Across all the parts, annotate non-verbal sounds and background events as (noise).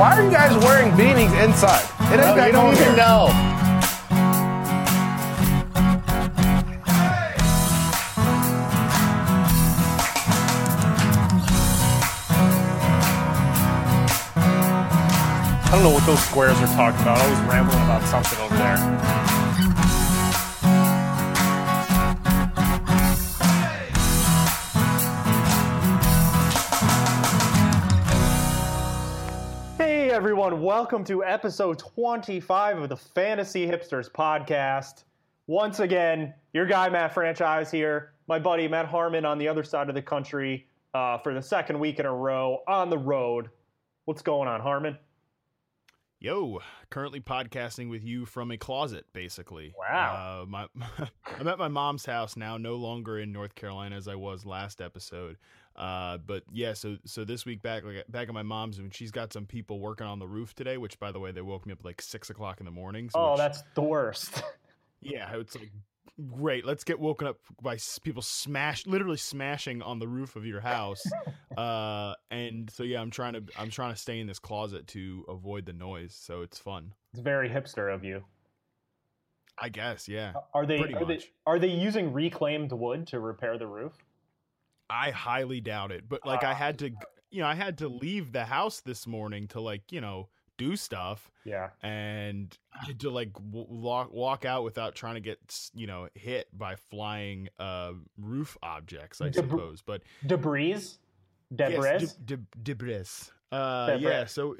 Why are you guys wearing beanies inside? It ain't No, that you don't cold even here. know. I don't know what those squares are talking about. Always rambling about something over there. Everyone, welcome to episode 25 of the Fantasy Hipsters podcast. Once again, your guy Matt Franchise here, my buddy Matt Harmon on the other side of the country uh, for the second week in a row on the road. What's going on, Harmon? Yo, currently podcasting with you from a closet, basically. Wow. Uh, my, (laughs) I'm at my mom's house now, no longer in North Carolina as I was last episode. Uh, but yeah, so so this week back like, back at my mom's, and she's got some people working on the roof today. Which, by the way, they woke me up like six o'clock in the morning. So Oh, which- that's the worst. (laughs) yeah, it's like great. Let's get woken up by people smash, literally smashing on the roof of your house. (laughs) uh, and so yeah, I'm trying to I'm trying to stay in this closet to avoid the noise. So it's fun. It's very hipster of you. I guess, yeah. Are they are they, are they using reclaimed wood to repair the roof? I highly doubt it. But like I had to, you know, I had to leave the house this morning to like, you know, do stuff, Yeah. and to like walk walk out without trying to get, you know, hit by flying uh roof objects, I Debr- suppose. But Debris? Debris? Yes, de- de- debris. Uh, Debris. yeah. So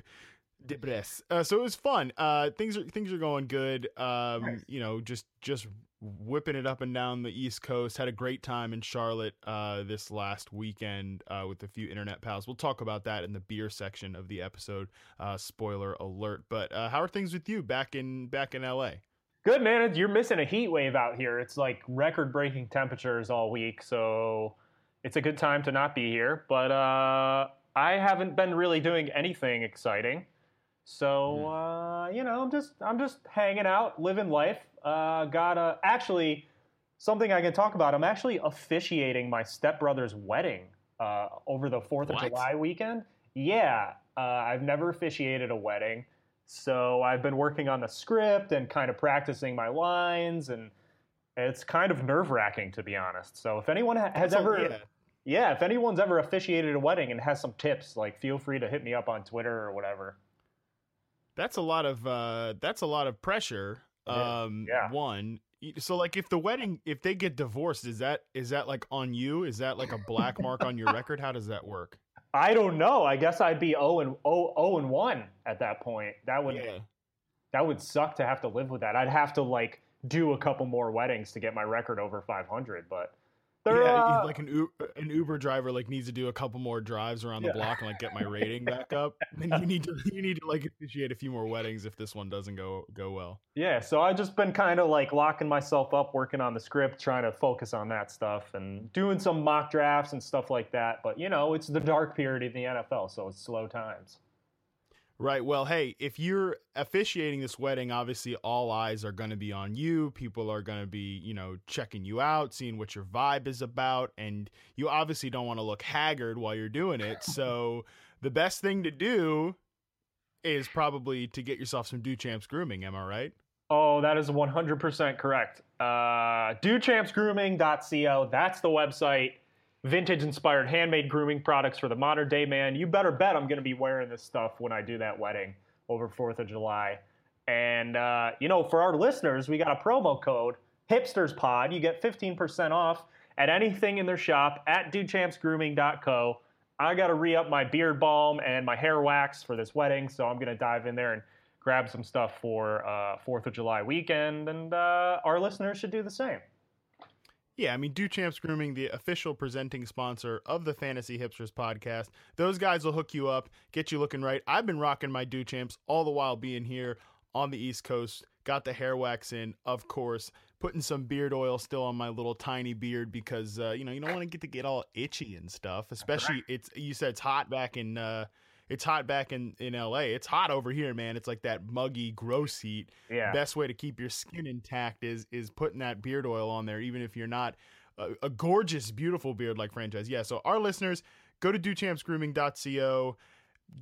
debris. Uh, so it was fun. Uh, things are things are going good. Um, Nice. you know, just just whipping it up and down the East Coast. Had a great time in Charlotte uh, this last weekend uh, with a few internet pals. We'll talk about that in the beer section of the episode. Uh, spoiler alert. But uh, how are things with you back in back in LA? Good man, you're missing a heat wave out here. It's like record breaking temperatures all week, so it's a good time to not be here. But uh, I haven't been really doing anything exciting. So uh, you know, I'm just I'm just hanging out, living life. Uh, got a actually something I can talk about. I'm actually officiating my stepbrother's wedding uh, over the Fourth of What? July weekend. Yeah, uh, I've never officiated a wedding, so I've been working on the script and kind of practicing my lines, and it's kind of nerve wracking to be honest. So if anyone ha- has That's ever yeah. yeah, if anyone's ever officiated a wedding and has some tips, like feel free to hit me up on Twitter or whatever. That's a lot of uh that's a lot of pressure. Um yeah. one so like if the wedding if they get divorced is that is that like on you? Is that like a black mark on your (laughs) record? How does that work? I don't know. I guess I'd be 0 and 0, 0 and 1 at that point. That would Yeah. that would suck to have to live with that. I'd have to like do a couple more weddings to get my record over 500, but they're yeah, uh, like an U- an Uber driver like needs to do a couple more drives around Yeah. the block and like get my rating back up. And you need to you need to like officiate a few more weddings if this one doesn't go go well. Yeah, so I've just been kind of like locking myself up, working on the script, trying to focus on that stuff and doing some mock drafts and stuff like that. But you know, it's the dark period in the NFL, so it's slow times. Right. Well, hey, if you're officiating this wedding, obviously all eyes are going to be on you. People are going to be, you know, checking you out, seeing what your vibe is about, and you obviously don't want to look haggard while you're doing it. So, (laughs) the best thing to do is probably to get yourself some Duchamps grooming, am I right? Oh, that is 100% correct. Uh, DuchampsGrooming.co, that's the website. Vintage inspired handmade grooming products for the modern day man. You better bet I'm going to be wearing this stuff when I do that wedding over 4th of July. And, uh, you know, for our listeners, we got a promo code, HipstersPod. You get 15% off at anything in their shop at DuchampsGrooming.co. I got to re up my beard balm and my hair wax for this wedding, so I'm going to dive in there and grab some stuff for uh, 4th of July weekend, and uh, our listeners should do the same. Yeah, I mean, Duchamps Grooming, the official presenting sponsor of the Fantasy Hipsters podcast. Those guys will hook you up, get you looking right. I've been rocking my Duchamps all the while being here on the East Coast. Got the hair wax in, of course. Putting some beard oil still on my little tiny beard because uh, you know you don't want to get to get all itchy and stuff. Especially it's you said it's hot back in uh, it's hot back in in LA. It's hot over here, man. It's like that muggy, gross heat Yeah. best way to keep your skin intact is is putting that beard oil on there even if you're not a, a gorgeous beautiful beard like franchise yeah so our listeners go to duchampsgrooming.co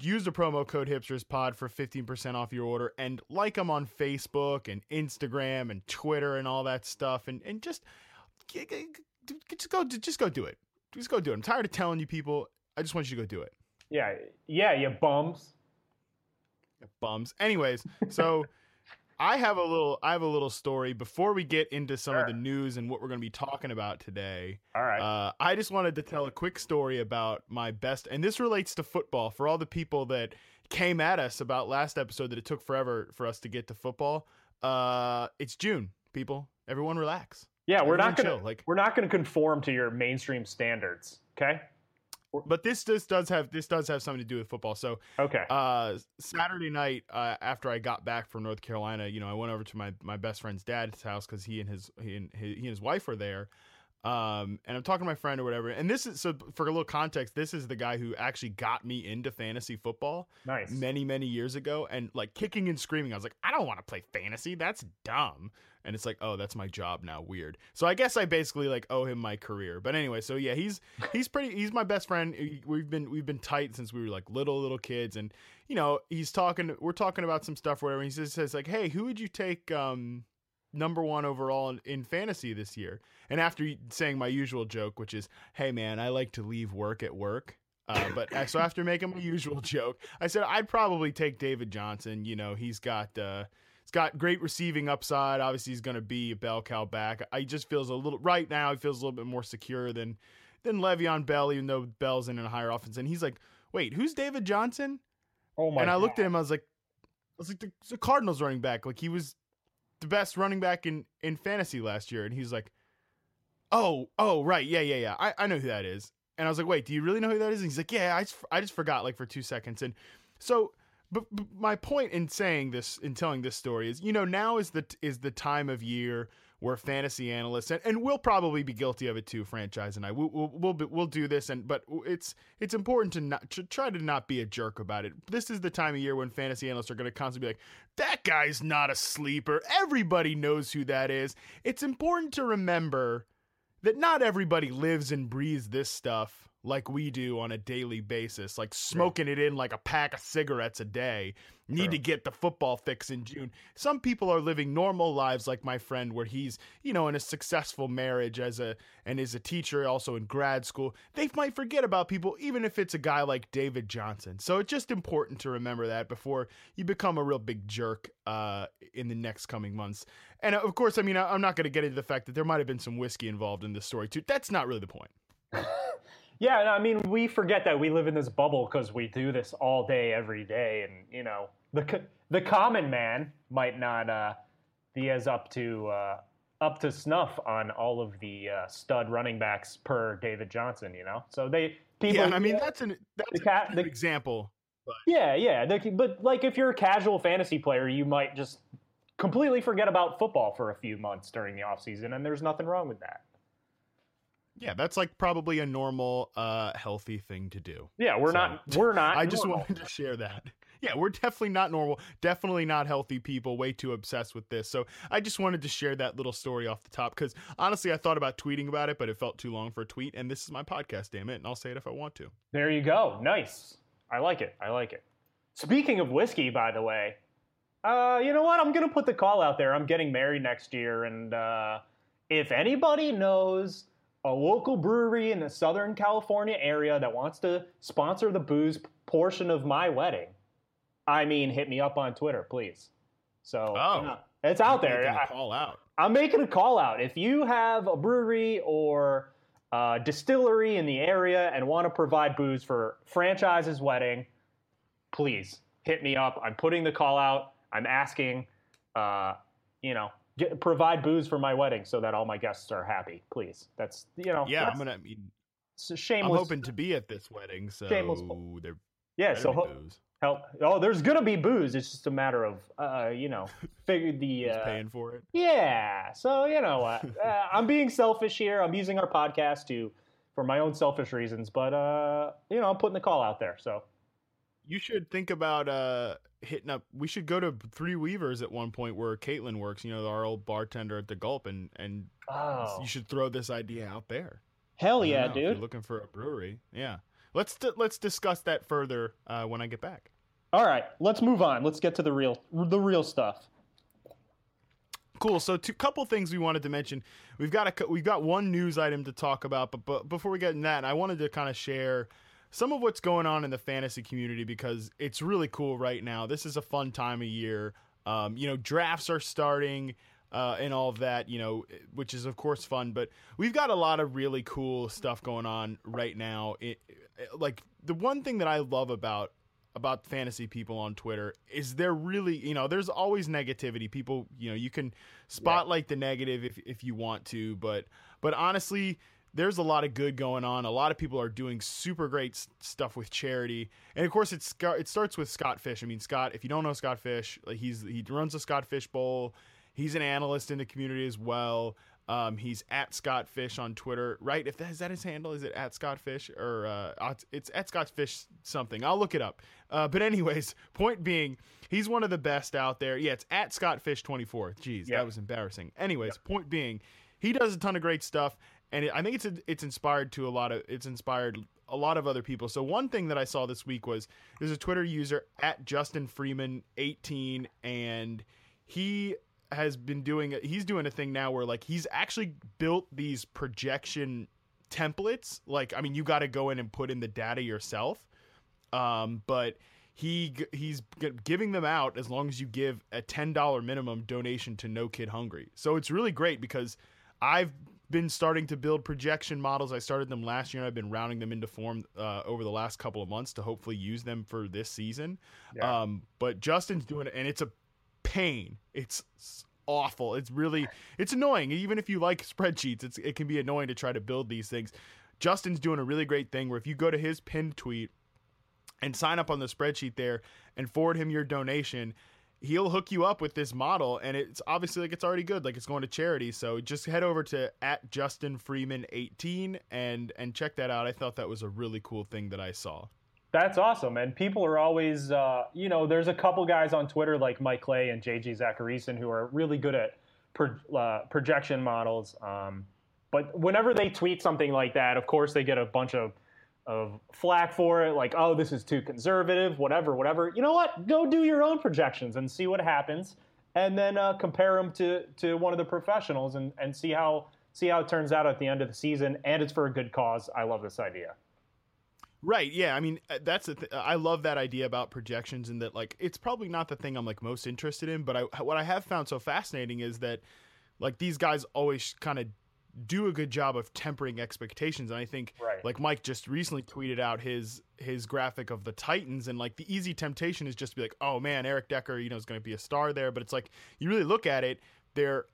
use the promo code hipsterspod for 15% off your order and like them on Facebook and Instagram and Twitter and all that stuff and and just just go just go do it. Just go do it. I'm tired of telling you people. I just want you to go do it. Yeah, yeah, you bums. Bums. Anyways, so (laughs) I have a little I have a little story before we get into some Sure. of the news and what we're going to be talking about today. All right. Uh, I just wanted to tell a quick story about my best, and this relates to football for all the people that came at us about last episode that it took forever for us to get to football. Uh, it's June, people. Everyone relax. yeah, we're everyone not gonna chill, like- we're not gonna conform to your mainstream standards. Okay. But this this does have this does have something to do with football. So Okay. uh, Saturday night, uh, after I got back from North Carolina, you know, I went over to my my best friend's dad's house because he and his he and his, he and his wife were there. Um, and I'm talking to my friend or whatever. And this is so for a little context. This is the guy who actually got me into fantasy football nice. many many years ago, and like kicking and screaming. I was like, I don't want to play fantasy. That's dumb. And it's like, oh, that's my job now. Weird. So I guess I basically like owe him my career. But anyway, so yeah, he's he's pretty. He's my best friend. We've been we've been tight since we were like little little kids, and you know he's talking. We're talking about some stuff, whatever. He says, says like, hey, who would you take um number one overall in, in fantasy this year? And after saying my usual joke, which is, hey man, I like to leave work at work. Uh, but uh, so after making my usual joke, I said I'd probably take David Johnson. You know, he's got uh, he's got great receiving upside. Obviously, he's going to be a bell cow back. I just feels a little right now. He feels a little bit more secure than than Le'Veon Bell, even though Bell's in a higher offense. And he's like, wait, who's David Johnson? oh my. and I God. looked at him. I was like, I was like the, the Cardinals running back. Like he was the best running back in in fantasy last year. And he's like, oh, oh, right, yeah, yeah, yeah. I I know who that is. And I was like, wait, do you really know who that is? And he's like, yeah, I just, I just forgot like for two seconds. And so, but, but my point in saying this, in telling this story is, you know, now is the is the time of year where fantasy analysts and, and we'll probably be guilty of it too, franchise and I. We'll we'll we'll, we'll do this, and but it's it's important to not to try to not be a jerk about it. This is the time of year when fantasy analysts are going to constantly be like, that guy's not a sleeper. Everybody knows who that is. It's important to remember that not everybody lives and breathes this stuff like we do on a daily basis, like smoking it in like a pack of cigarettes a day. Need Sure. to get the football fix in June. Some people are living normal lives like my friend where he's, you know, in a successful marriage as a and is a teacher also in grad school. They might forget about people even if it's a guy like David Johnson. So it's just important to remember that before you become a real big jerk uh, in the next coming months. And uh, of course, I mean, I'm not going to get into the fact that there might have been some whiskey involved in this story too. That's not really the point. (laughs) Yeah, I mean, we forget that we live in this bubble because we do this all day, every day, and you know, the the common man might not uh, be as up to uh, up to snuff on all of the uh, stud running backs per David Johnson. You know, so they people. yeah, I mean, that's an that's the cat- a good the- example. Yeah, yeah. they- but like, if you're a casual fantasy player, you might just completely forget about football for a few months during the off season, and there's nothing wrong with that. Yeah, that's like probably a normal, uh, healthy thing to do. Yeah, we're So, not. We're not. I just normal. wanted to share that. (laughs) Yeah, we're definitely not normal, definitely not healthy people, way too obsessed with this. So I just wanted to share that little story off the top because honestly, I thought about tweeting about it, but it felt too long for a tweet. And this is my podcast, damn it. And I'll say it if I want to. There you go. Nice. I like it. I like it. Speaking of whiskey, by the way, uh, you know what? I'm gonna put the call out there. I'm getting married next year, and uh, if anybody knows a local brewery in the Southern California area that wants to sponsor the booze portion of my wedding, I mean, hit me up on Twitter, please. So Oh. yeah, it's out there. Call out. I'm making a call out. If you have a brewery or a distillery in the area and want to provide booze for franchise's wedding, please hit me up. I'm putting the call out. I'm asking, uh, you know, get, provide booze for my wedding so that all my guests are happy. Please. That's you know. Yeah, I'm gonna. I mean, it's a I'm shameless. hoping to be at this wedding, so Shameless there yeah. So ho- help. Oh, there's gonna be booze. It's just a matter of, uh, you know, (laughs) figure the. Uh, paying for it? Yeah. So you know, uh, (laughs) uh, I'm being selfish here. I'm using our podcast to for my own selfish reasons, but uh, you know, I'm putting the call out there. So You should think about uh hitting up. We should go to Three Weavers at one point where Caitlin works. You know, our old bartender at the Gulp, and and oh you should throw this idea out there. hell yeah, know, dude. looking for a brewery, yeah. let's let's discuss that further uh, when I get back. All right, let's move on. Let's get to the real the real stuff. Cool. So, two couple things we wanted to mention. We've got a we've got one news item to talk about, but, but before we get in that, I wanted to kind of share some of what's going on in the fantasy community because it's really cool right now. This is a fun time of year. Um, you know, drafts are starting uh, and all of that. You know, which is of course fun, but we've got a lot of really cool stuff going on right now. It, like the one thing that I love about about fantasy people on Twitter is there really, you know, there's always negativity. People, you know, you can spotlight yeah. the negative if if you want to, but but honestly, there's a lot of good going on. A lot of people are doing super great stuff with charity, and of course, it's it starts with Scott Fish. I mean, Scott. If you don't know Scott Fish, like he's he runs the Scott Fish Bowl. He's an analyst in the community as well. Um, he's at Scott Fish on Twitter, right? If that is that his handle, is it at Scott Fish or uh, it's at Scott Fish something? I'll look it up. Uh, but anyways, (laughs) point being, he's one of the best out there. Yeah, it's at Scott Fish twenty four. Jeez, that was embarrassing. Anyways, point being, he does a ton of great stuff, and it, I think it's it's inspired to a lot of it's inspired a lot of other people. So one thing that I saw this week was there's a Twitter user at Justin Freeman eighteen, and he has been doing he's doing a thing now where like he's actually built these projection templates. Like i mean you got to go in and put in the data yourself. Um, but he he's giving them out as long as you give a $10 minimum donation to no kid hungry. So it's really great because i've been starting to build projection models i started them last year and i've been rounding them into form uh, over the last couple of months to hopefully use them for this season yeah. um, but justin's doing it and it's a pain. It's awful. It's really it's annoying. Even if you like spreadsheets, it's it can be annoying to try to build these things. Justin's doing a really great thing where if you go to his pinned tweet and sign up on the spreadsheet there and forward him your donation, he'll hook you up with this model and it's obviously like it's already good like it's going to charity so just head over to at justin freeman 18 and and check that out i thought that was a really cool thing that i saw that's awesome. And people are always, uh, you know, there's a couple guys on Twitter like Mike Clay and JJ Zachariason who are really good at pro- uh, projection models. Um, but whenever they tweet something like that, of course, they get a bunch of, of flack for it, like, oh, this is too conservative, whatever, whatever. You know what? Go do your own projections and see what happens. And then uh, compare them to, to one of the professionals and, and see how see how it turns out at the end of the season. And it's for a good cause. I love this idea. Right. Yeah. I mean, uh, that's the. Th- I love that idea about projections, and that like it's probably not the thing I'm like most interested in. But I, what I have found so fascinating is that, like, these guys always kind of do a good job of tempering expectations. And I think, right. like Mike just recently tweeted out his his graphic of the Titans, and like the easy temptation is just to be like, oh man, Eric Decker, you know, is going to be a star there. But it's like you really look at it, they're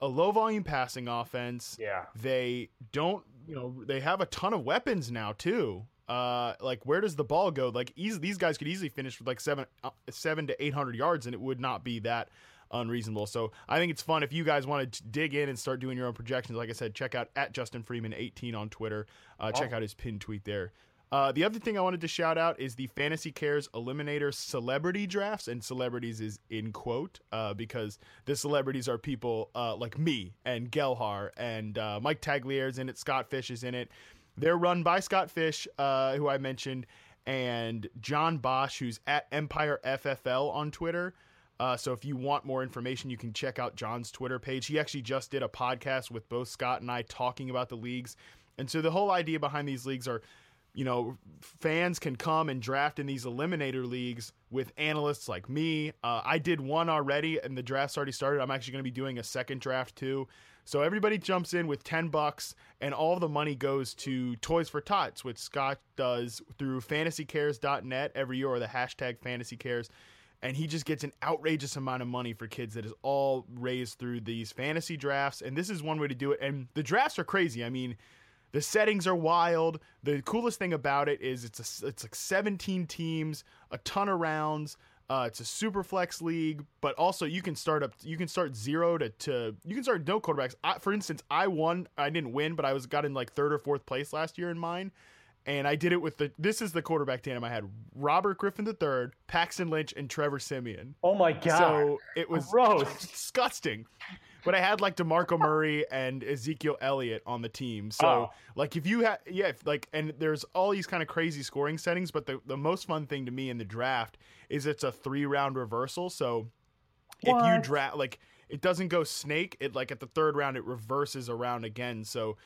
a low volume passing offense. Yeah. They don't, you know, they have a ton of weapons now too uh, like where does the ball go? Like easy, these guys could easily finish with like seven, uh, seven to eight hundred yards, and it would not be that unreasonable. So I think it's fun if you guys want to dig in and start doing your own projections. Like I said, check out at Justin Freeman eighteen on Twitter. Uh. Check out his pin tweet there. Uh, the other thing I wanted to shout out is the Fantasy Cares Eliminator celebrity drafts, and celebrities is in quote uh, because the celebrities are people uh, like me and Gelhar and uh, Mike Tagliere's in it, Scott Fish is in it. They're run by Scott Fish, uh, who I mentioned, and John Bosch, who's at Empire FFL on Twitter. Uh, so if you want more information, you can check out John's Twitter page. He actually just did a podcast with both Scott and I talking about the leagues. And so the whole idea behind these leagues are, you know, fans can come and draft in these eliminator leagues with analysts like me. Uh, I did one already, and the draft's already started. I'm actually going to be doing a second draft too. So everybody jumps in with 10 bucks and all the money goes to Toys for Tots, which Scott does through fantasycares.net every year or the hashtag fantasycares. And he just gets an outrageous amount of money for kids that is all raised through these fantasy drafts. And this is one way to do it. And the drafts are crazy. I mean, the settings are wild. The coolest thing about it is it's a, it's like 17 teams, a ton of rounds. Uh, it's a super flex league, but also you can start up. You can start zero to, to you can start no quarterbacks. I, for instance, I won. I didn't win, but I was got in like third or fourth place last year in mine, and I did it with the. This is the quarterback tandem I had: Robert Griffin III, Paxton Lynch, and Trevor Siemian. Oh my god! So it was Gross. (laughs) disgusting. but I had like Demarco Murray and Ezekiel Elliott on the team. So Oh. like if you have yeah, if, like and there's all these kind of crazy scoring settings, but the the most fun thing to me in the draft is it's a three round reversal. So if you What? draft like it doesn't go snake, it like at the third round it reverses around again. So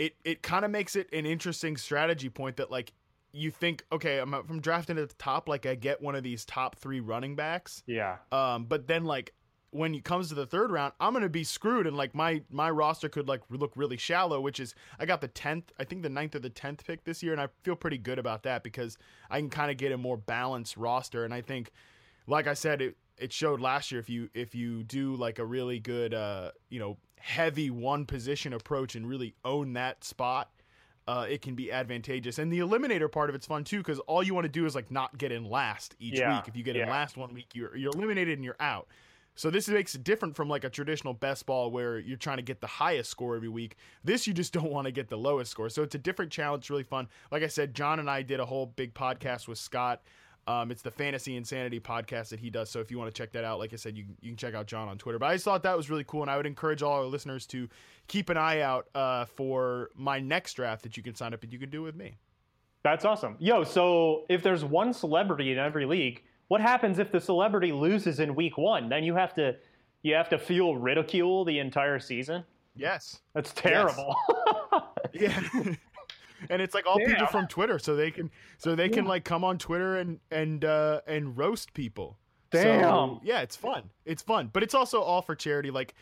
it it kind of makes it an interesting strategy point that like you think okay, I'm from drafting at the top, like I get one of these top three running backs. Yeah. Um, but then like when it comes to the third round, I'm gonna be screwed, and like my my roster could like look really shallow. Which is I got the tenth, I think the ninth or the tenth pick this year, and I feel pretty good about that because I can kind of get a more balanced roster. And I think, like I said, it it showed last year if you if you do like a really good uh you know heavy one position approach and really own that spot uh, it can be advantageous. And the eliminator part of it's fun too because all you want to do is like not get in last each Yeah, week. If you get in last one week, you're you're eliminated and you're out. So this makes it different from like a traditional best ball where you're trying to get the highest score every week. This you just (laughs) don't want to get the lowest score. So it's a different challenge. Really fun. Like I said, John and I did a whole big podcast with Scott. Um, it's the Fantasy Insanity podcast that he does. So if you want to check that out, like I said, you, you can check out John on Twitter. But I just thought that was really cool, and I would encourage all our listeners to keep an eye out uh, for my next draft that you can sign up and you can do with me. That's awesome. Yo, so if there's one celebrity in every league, what happens if the celebrity loses in week one? Then you have to you have to feel ridicule the entire season. Yes. That's terrible. (laughs) Yeah. (laughs) (laughs) and it's like all people from Twitter, so they can so they can like come on Twitter and and uh and roast people. So, Damn. yeah, it's fun. It's fun, but it's also all for charity. Like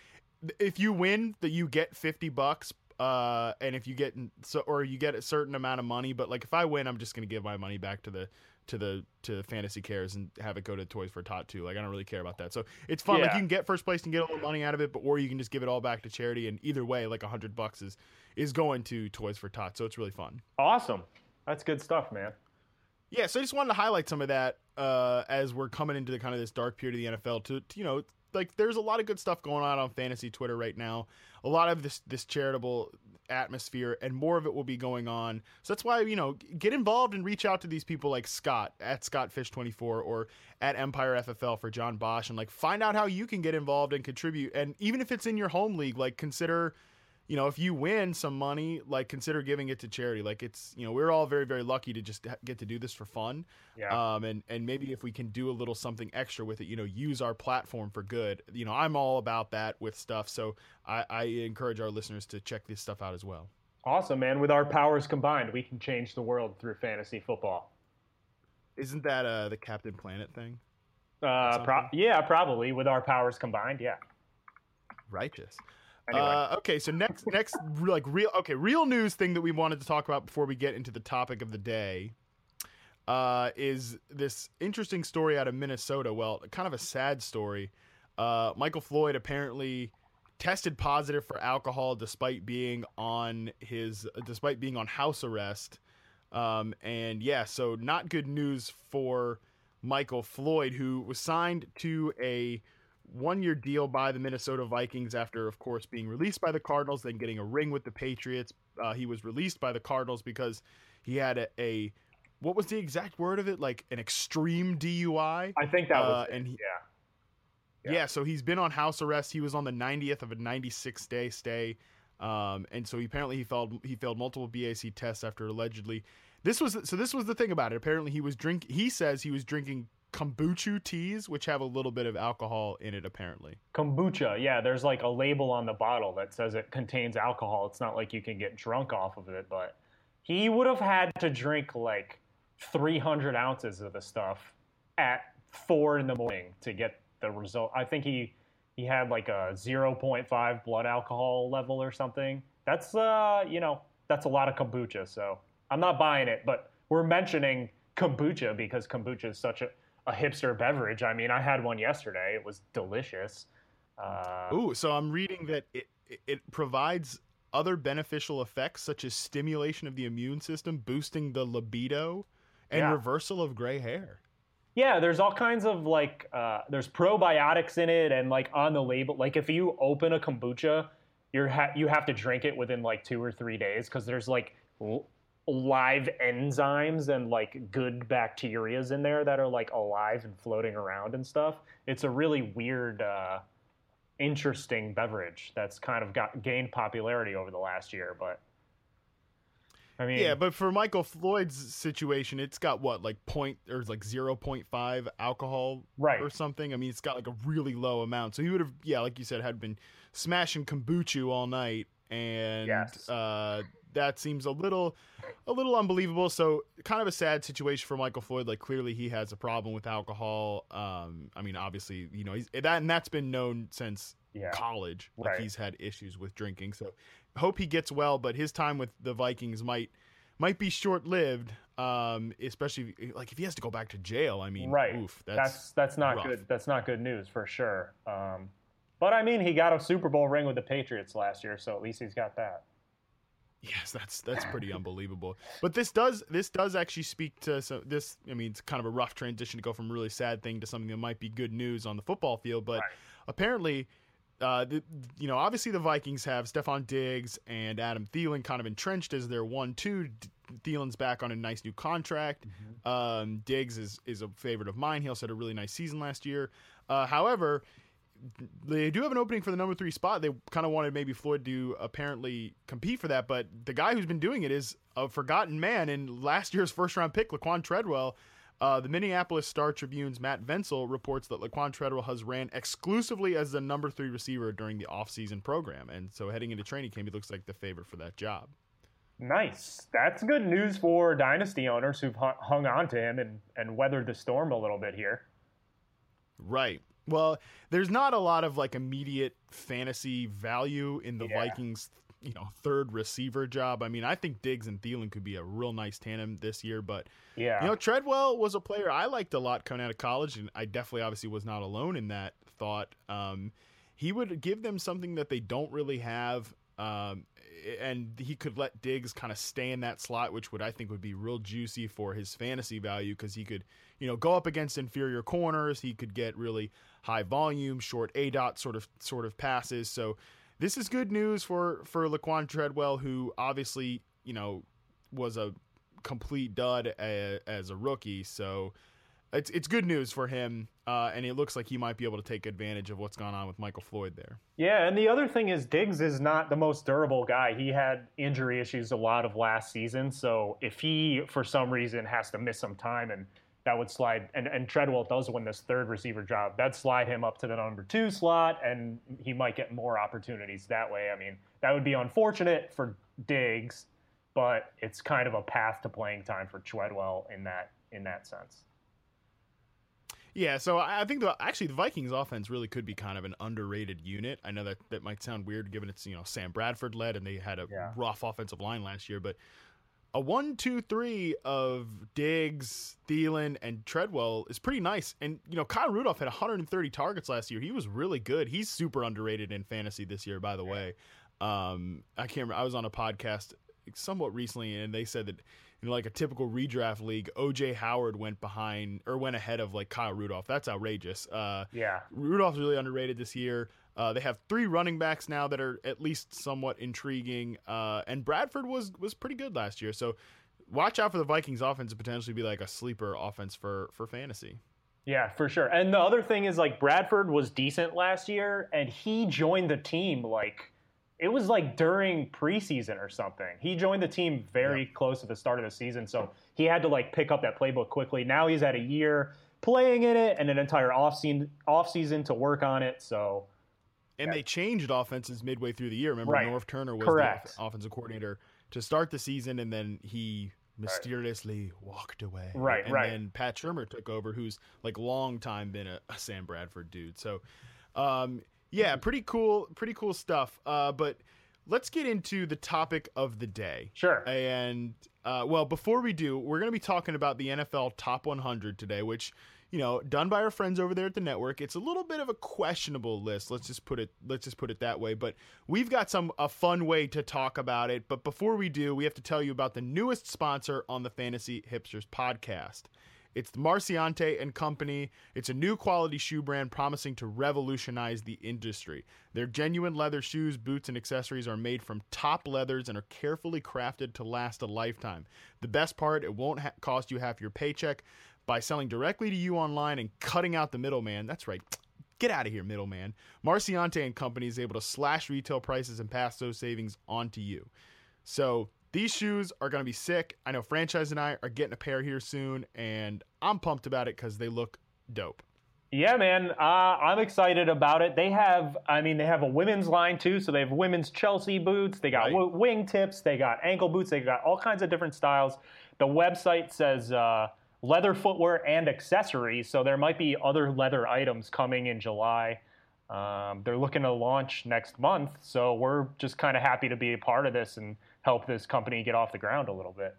if you win, that you get fifty bucks. Uh, and if you get so, or you get a certain amount of money, but like if I win, I'm just gonna give my money back to the to the to Fantasy Cares and have it go to Toys for Tot too. Like I don't really care about that. So it's fun. Like you can get first place and get a little money out of it, but or you can just give it all back to charity. And either way, like a hundred bucks is is going to Toys for Tot. So it's really fun. awesome. That's good stuff, man. Yeah, so I just wanted to highlight some of that uh, as we're coming into the kind of this dark period of the NFL. To, to you know, like there's a lot of good stuff going on on fantasy Twitter right now. A lot of this this charitable atmosphere, and more of it will be going on. So that's why you know get involved and reach out to these people like Scott at ScottFish24 or at Empire FFL for John Bosch, and like find out how you can get involved and contribute. And even if it's in your home league, like consider you know, if you win some money, like consider giving it to charity. Like it's, you know, we're all very, very lucky to just get to do this for fun. Yeah. Um, and and maybe if we can do a little something extra with it, you know, use our platform for good. You know, I'm all about that with stuff. So I, I encourage our listeners to check this stuff out as well. Awesome, man. With our powers combined, we can change the world through fantasy football. Isn't that uh the Captain Planet thing? Uh, pro- yeah, probably. With our powers combined, yeah. Righteous. Anyway. Uh, okay, so next, next, like real, okay, real news thing that we wanted to talk about before we get into the topic of the day, uh, is this interesting story out of Minnesota. Well, kind of a sad story. Uh, Michael Floyd apparently tested positive for alcohol despite being on his, despite being on house arrest. Um, and yeah, so not good news for Michael Floyd, who was signed to a one year deal by the Minnesota Vikings after, of course, being released by the Cardinals, then getting a ring with the Patriots. Uh, he was released by the Cardinals because he had a, a what was the exact word of it? Like an extreme DUI. I think that was Uh, it, and he- yeah. Yeah. so he's been on house arrest. He was on the 90th of a 96 day stay. Um, and so he, apparently he failed he failed multiple BAC tests after allegedly this was so this was the thing about it. Apparently he was drink he says he was drinking kombucha teas which have a little bit of alcohol in it apparently. Kombucha, yeah, there's like a label on the bottle that says it contains alcohol. It's not like you can get drunk off of it, but he would have had to drink like 300 ounces of the stuff at four in the morning to get the result. I think he he had like a 0.5 blood alcohol level or something. That's uh, you know, that's a lot of kombucha. So I'm not buying it, but we're mentioning kombucha because kombucha is such a, a hipster beverage. I mean, I had one yesterday. It was delicious. Uh, Ooh, so I'm reading that it it- provides other beneficial effects such as stimulation of the immune system, boosting the libido, and Yeah. reversal of gray hair. Yeah, there's all kinds of like uh, there's probiotics in it, and like on the label, like if you open a kombucha, you're ha- you have to drink it within like two or three days because there's like l- live enzymes and like good bacterias in there that are like alive and floating around and stuff. It's a really weird, uh, interesting beverage that's kind of got gained popularity over the last year. But I mean, Yeah, but for Michael Floyd's situation, it's got what like point or like zero point five alcohol Right. or something. I mean, it's got like a really low amount. So he would have, yeah, like you said, had been smashing kombucha all night, and Yes. uh, that seems a little, a little unbelievable. So kind of a sad situation for Michael Floyd. Like clearly he has a problem with alcohol. Um, I mean, obviously, you know, he's that and that's been known since yeah, college. Like Right. he's had issues with drinking. So hope he gets well, but his time with the Vikings might might be short lived. Um, especially if, like if he has to go back to jail. I mean, right. oof, that's that's, that's not rough. good. That's not good news for sure. Um, but I mean, he got a Super Bowl ring with the Patriots last year, so at least he's got that. Yes, that's that's pretty unbelievable. But this does this does actually speak to so this. I mean, it's kind of a rough transition to go from a really sad thing to something that might be good news on the football field. But Right. apparently. Uh, the, you know, obviously the Vikings have Stefon Diggs and Adam Thielen kind of entrenched as their one-two. Thielen's back on a nice new contract. Um, Diggs is is a favorite of mine. He also had a really nice season last year. Uh, however, they do have an opening for the number three spot. They kind of wanted maybe Floyd to apparently compete for that, but the guy who's been doing it is a forgotten man. in last year's first round pick, Laquon Treadwell. Uh, the Minneapolis Star Tribune's Matt Vensel reports that Laquon Treadwell has ran exclusively as the number three receiver during the offseason program. And so heading into training camp, he looks like the favorite for that job. Nice. That's good news for dynasty owners who've hung on to him and, and weathered the storm a little bit here. Right. Well, there's not a lot of like immediate fantasy value in the Yeah. Vikings, you know, third receiver job. I mean, I think Diggs and Thielen could be a real nice tandem this year, but Yeah. you know, Treadwell was a player I liked a lot coming out of college, and I definitely obviously was not alone in that thought. Um, he would give them something that they don't really have. Um, and he could let Diggs kind of stay in that slot, which would I think would be real juicy for his fantasy value because he could, you know, go up against inferior corners. He could get really high volume, short aDOT sort of sort of passes. So this is good news for for Laquon Treadwell, who obviously you know was a complete dud a, as a rookie. So it's it's good news for him, uh, and it looks like he might be able to take advantage of what's gone on with Michael Floyd there. Yeah, and the other thing is Diggs is not the most durable guy. He had injury issues a lot of last season, so if he for some reason has to miss some time and that would slide and, and Treadwell does win this third receiver job, that'd slide him up to the number two slot and he might get more opportunities that way. I mean, that would be unfortunate for Diggs, but it's kind of a path to playing time for Treadwell in that in that sense. Yeah, so I think the actually the Vikings offense really could be kind of an underrated unit. I know that that might sound weird given it's you know Sam Bradford led and they had a Yeah. rough offensive line last year, but a one, two, three of Diggs, Thielen, and Treadwell is pretty nice. And you know, Kyle Rudolph had 130 targets last year. He was really good. He's super underrated in fantasy this year, by the way. Um, I can't. Remember, I was on a podcast somewhat recently, and they said that in like a typical redraft league, OJ Howard went behind or went ahead of like Kyle Rudolph. That's outrageous. Uh, Yeah. Rudolph's really underrated this year. Uh, they have three running backs now that are at least somewhat intriguing, uh, and Bradford was was pretty good last year. So watch out for the Vikings offense to potentially be like a sleeper offense for for fantasy. Yeah, for sure. And the other thing is like Bradford was decent last year and he joined the team like it was like during preseason or something. He joined the team very close to the start of the season, so he had to like pick up that playbook quickly. Now he's had a year playing in it and an entire off season off season to work on it. So And they changed offenses midway through the year. Remember, Right. Norv Turner was Correct. the off- offensive coordinator to start the season, and then he mysteriously walked away. Right, and right. then Pat Shurmur took over, who's like long time been a, a Sam Bradford dude. So, um, yeah, pretty cool, pretty cool stuff. Uh, but let's get into the topic of the day. sure. And uh, well, before we do, we're going to be talking about the NFL Top 100 today, which you know, done by our friends over there at the network. It's a little bit of a questionable list. Let's just put it. Let's just put it that way. But we've got some a fun way to talk about it. But before we do, we have to tell you about the newest sponsor on the Fantasy Hipsters podcast. It's Marciante and Company. It's a new quality shoe brand promising to revolutionize the industry. Their genuine leather shoes, boots, and accessories are made from top leathers and are carefully crafted to last a lifetime. The best part, it won't ha- cost you half your paycheck by selling directly to you online and cutting out the middleman. That's right. Get out of here, middleman. Marciante and Company is able to slash retail prices and pass those savings on to you. So these shoes are going to be sick. I know Franchise and I are getting a pair here soon, and I'm pumped about it because they look dope. Yeah, man, uh, I'm excited about it. They have, I mean, they have a women's line too. So they have women's Chelsea boots. They got Right. w- wing tips. They got ankle boots. They got all kinds of different styles. The website says uh, leather footwear and accessories. So there might be other leather items coming in July. Um, they're looking to launch next month. So we're just kind of happy to be a part of this and help this company get off the ground a little bit,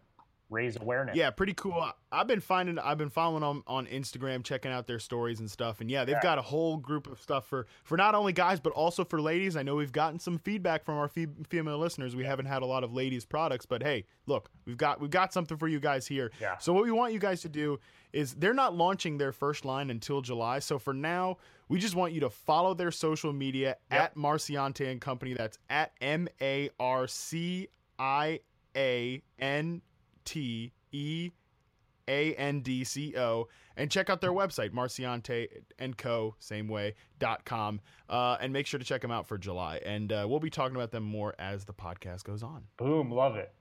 raise awareness. Yeah, pretty cool. I've been finding, I've been following them on Instagram, checking out their stories and stuff. And yeah, they've Yeah. got a whole group of stuff for for not only guys but also for ladies. I know we've gotten some feedback from our fe- female listeners. We haven't had a lot of ladies products, but hey, look, we've got we've got something for you guys here. Yeah. So what we want you guys to do is they're not launching their first line until July. So for now, we just want you to follow their social media Yep. at Marciante and Company. That's at M A R C I A N T E A N D C O and check out their website, Marciante and Co. Same way dot com, uh, and make sure to check them out for July. And uh, we'll be talking about them more as the podcast goes on. Boom, love it.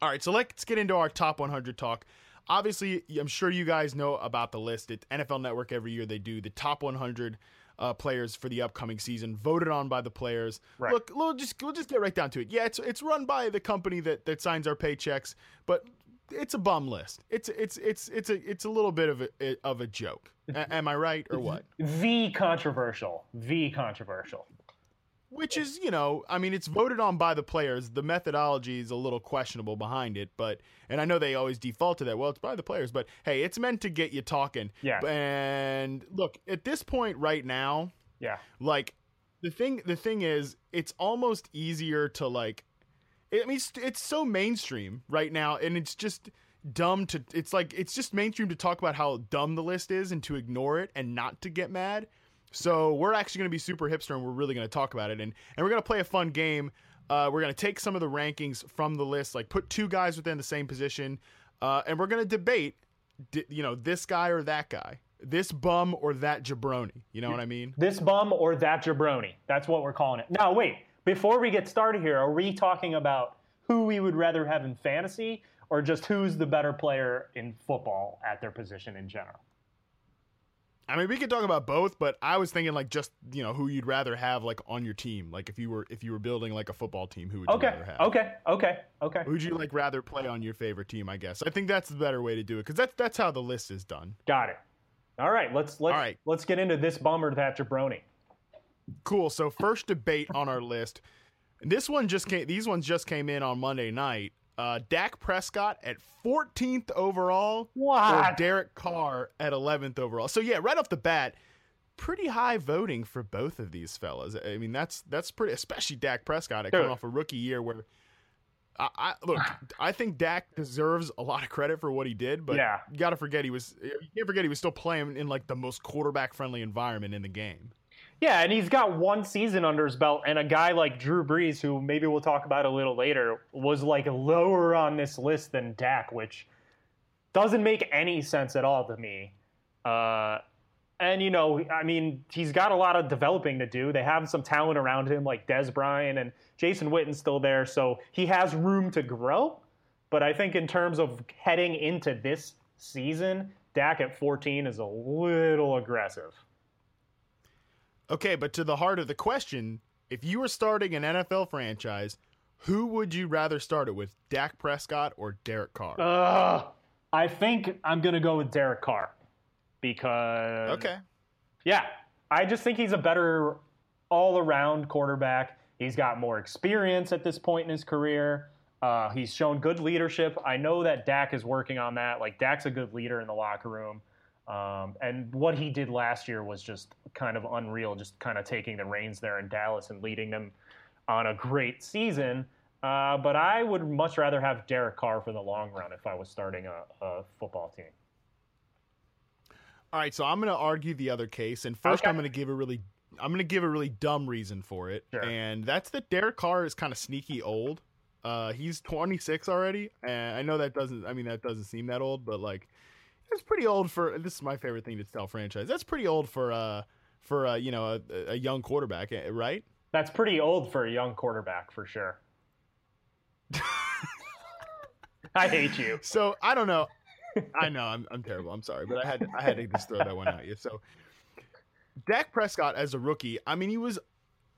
All right, so let's get into our top 100 talk. Obviously, I'm sure you guys know about the list. It's NFL Network every year they do the top 100 uh, players for the upcoming season, voted on by the players. Right. Look, we'll just we'll just get right down to it. Yeah, it's it's run by the company that that signs our paychecks, but it's a bum list. It's it's it's it's a it's a little bit of a of a joke. A- am I right or what? The controversial. The controversial. Which is, you know, I mean, it's voted on by the players. The methodology is a little questionable behind it, but, and I know they always default to that. Well, it's by the players, but hey, it's meant to get you talking. Yeah. And look, at this point right now, Yeah. like the thing, the thing is, it's almost easier to like, I mean, it's, it's so mainstream right now, and it's just dumb to. It's like it's just mainstream to talk about how dumb the list is and to ignore it and not to get mad. So we're actually going to be super hipster and we're really going to talk about it and and we're going to play a fun game. Uh, we're going to take some of the rankings from the list, like put two guys within the same position, uh, and we're going to debate, you know, this guy or that guy, this bum or that jabroni. You know what I mean? This bum or that jabroni. That's what we're calling it. Now, wait. Before we get started here, are we talking about who we would rather have in fantasy or just who's the better player in football at their position in general? I mean, we could talk about both, but I was thinking like just you know who you'd rather have like on your team. Like if you were if you were building like a football team, who would you Okay. rather have? Okay. Okay. Okay. Who'd you like rather play on your favorite team? I guess I think that's the better way to do it because that's that's how the list is done. Got it. All right. Let's let's All right. let's get into this bummer that jabroni. Cool. So first debate on our list. This one just came. These ones just came in on Monday night. Uh, Dak Prescott at 14th overall, or Derek Carr at 11th overall. So yeah, right off the bat, pretty high voting for both of these fellas. I mean, that's that's pretty, especially Dak Prescott at coming off a rookie year where. I, I look. I think Dak deserves a lot of credit for what he did, but Yeah. you got to forget he was. You can't forget he was still playing in like the most quarterback-friendly environment in the game. Yeah, and he's got one season under his belt, and a guy like Drew Brees, who maybe we'll talk about a little later, was like lower on this list than Dak, which doesn't make any sense at all to me. Uh, and you know, I mean, he's got a lot of developing to do. They have some talent around him, like Dez Bryant and Jason Witten's still there, so he has room to grow. But I think in terms of heading into this season, Dak at 14 is a little aggressive. Okay, but to the heart of the question, if you were starting an NFL franchise, who would you rather start it with, Dak Prescott or Derek Carr? Ugh. I think I'm gonna go with Derek Carr because okay. yeah, I just think he's a better all-around quarterback. He's got more experience at this point in his career. Uh, he's shown good leadership. I know that Dak is working on that. Like Dak's a good leader in the locker room, um, and what he did last year was just kind of unreal. Just kind of taking the reins there in Dallas and leading them on a great season. Uh, but I would much rather have Derek Carr for the long run if I was starting a, a football team. All right, so I'm going to argue the other case, and first Okay. I'm going to give a really, I'm going to give a really dumb reason for it, Sure. and that's that Derek Carr is kind of sneaky old. Uh, he's 26 already, and I know that doesn't, I mean that doesn't seem that old, but like, it's pretty old for. This is my favorite thing to tell franchise. That's pretty old for uh for a you know a, a young quarterback, eh, right? That's pretty old for a young quarterback for sure. (laughs) I hate you. So I don't know. I know I'm I'm terrible. I'm sorry, but I had to, I had to just throw that one at you. So Dak Prescott as a rookie, I mean, he was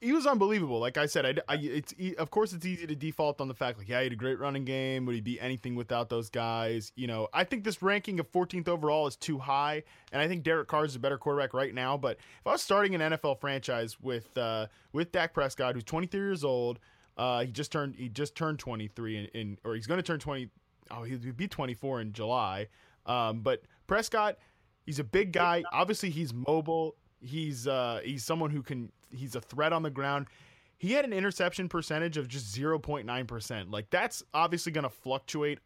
he was unbelievable. Like I said, I, I it's of course it's easy to default on the fact like yeah, he had a great running game. Would he be anything without those guys? You know, I think this ranking of 14th overall is too high, and I think Derek Carr is a better quarterback right now. But if I was starting an NFL franchise with uh, with Dak Prescott, who's 23 years old, uh, he just turned he just turned 23 in, in or he's going to turn 20. Oh, he'd be 24 in July. Um, but Prescott, he's a big guy. Obviously, he's mobile. He's uh, he's someone who can. He's a threat on the ground. He had an interception percentage of just 0.9%. Like that's obviously going to fluctuate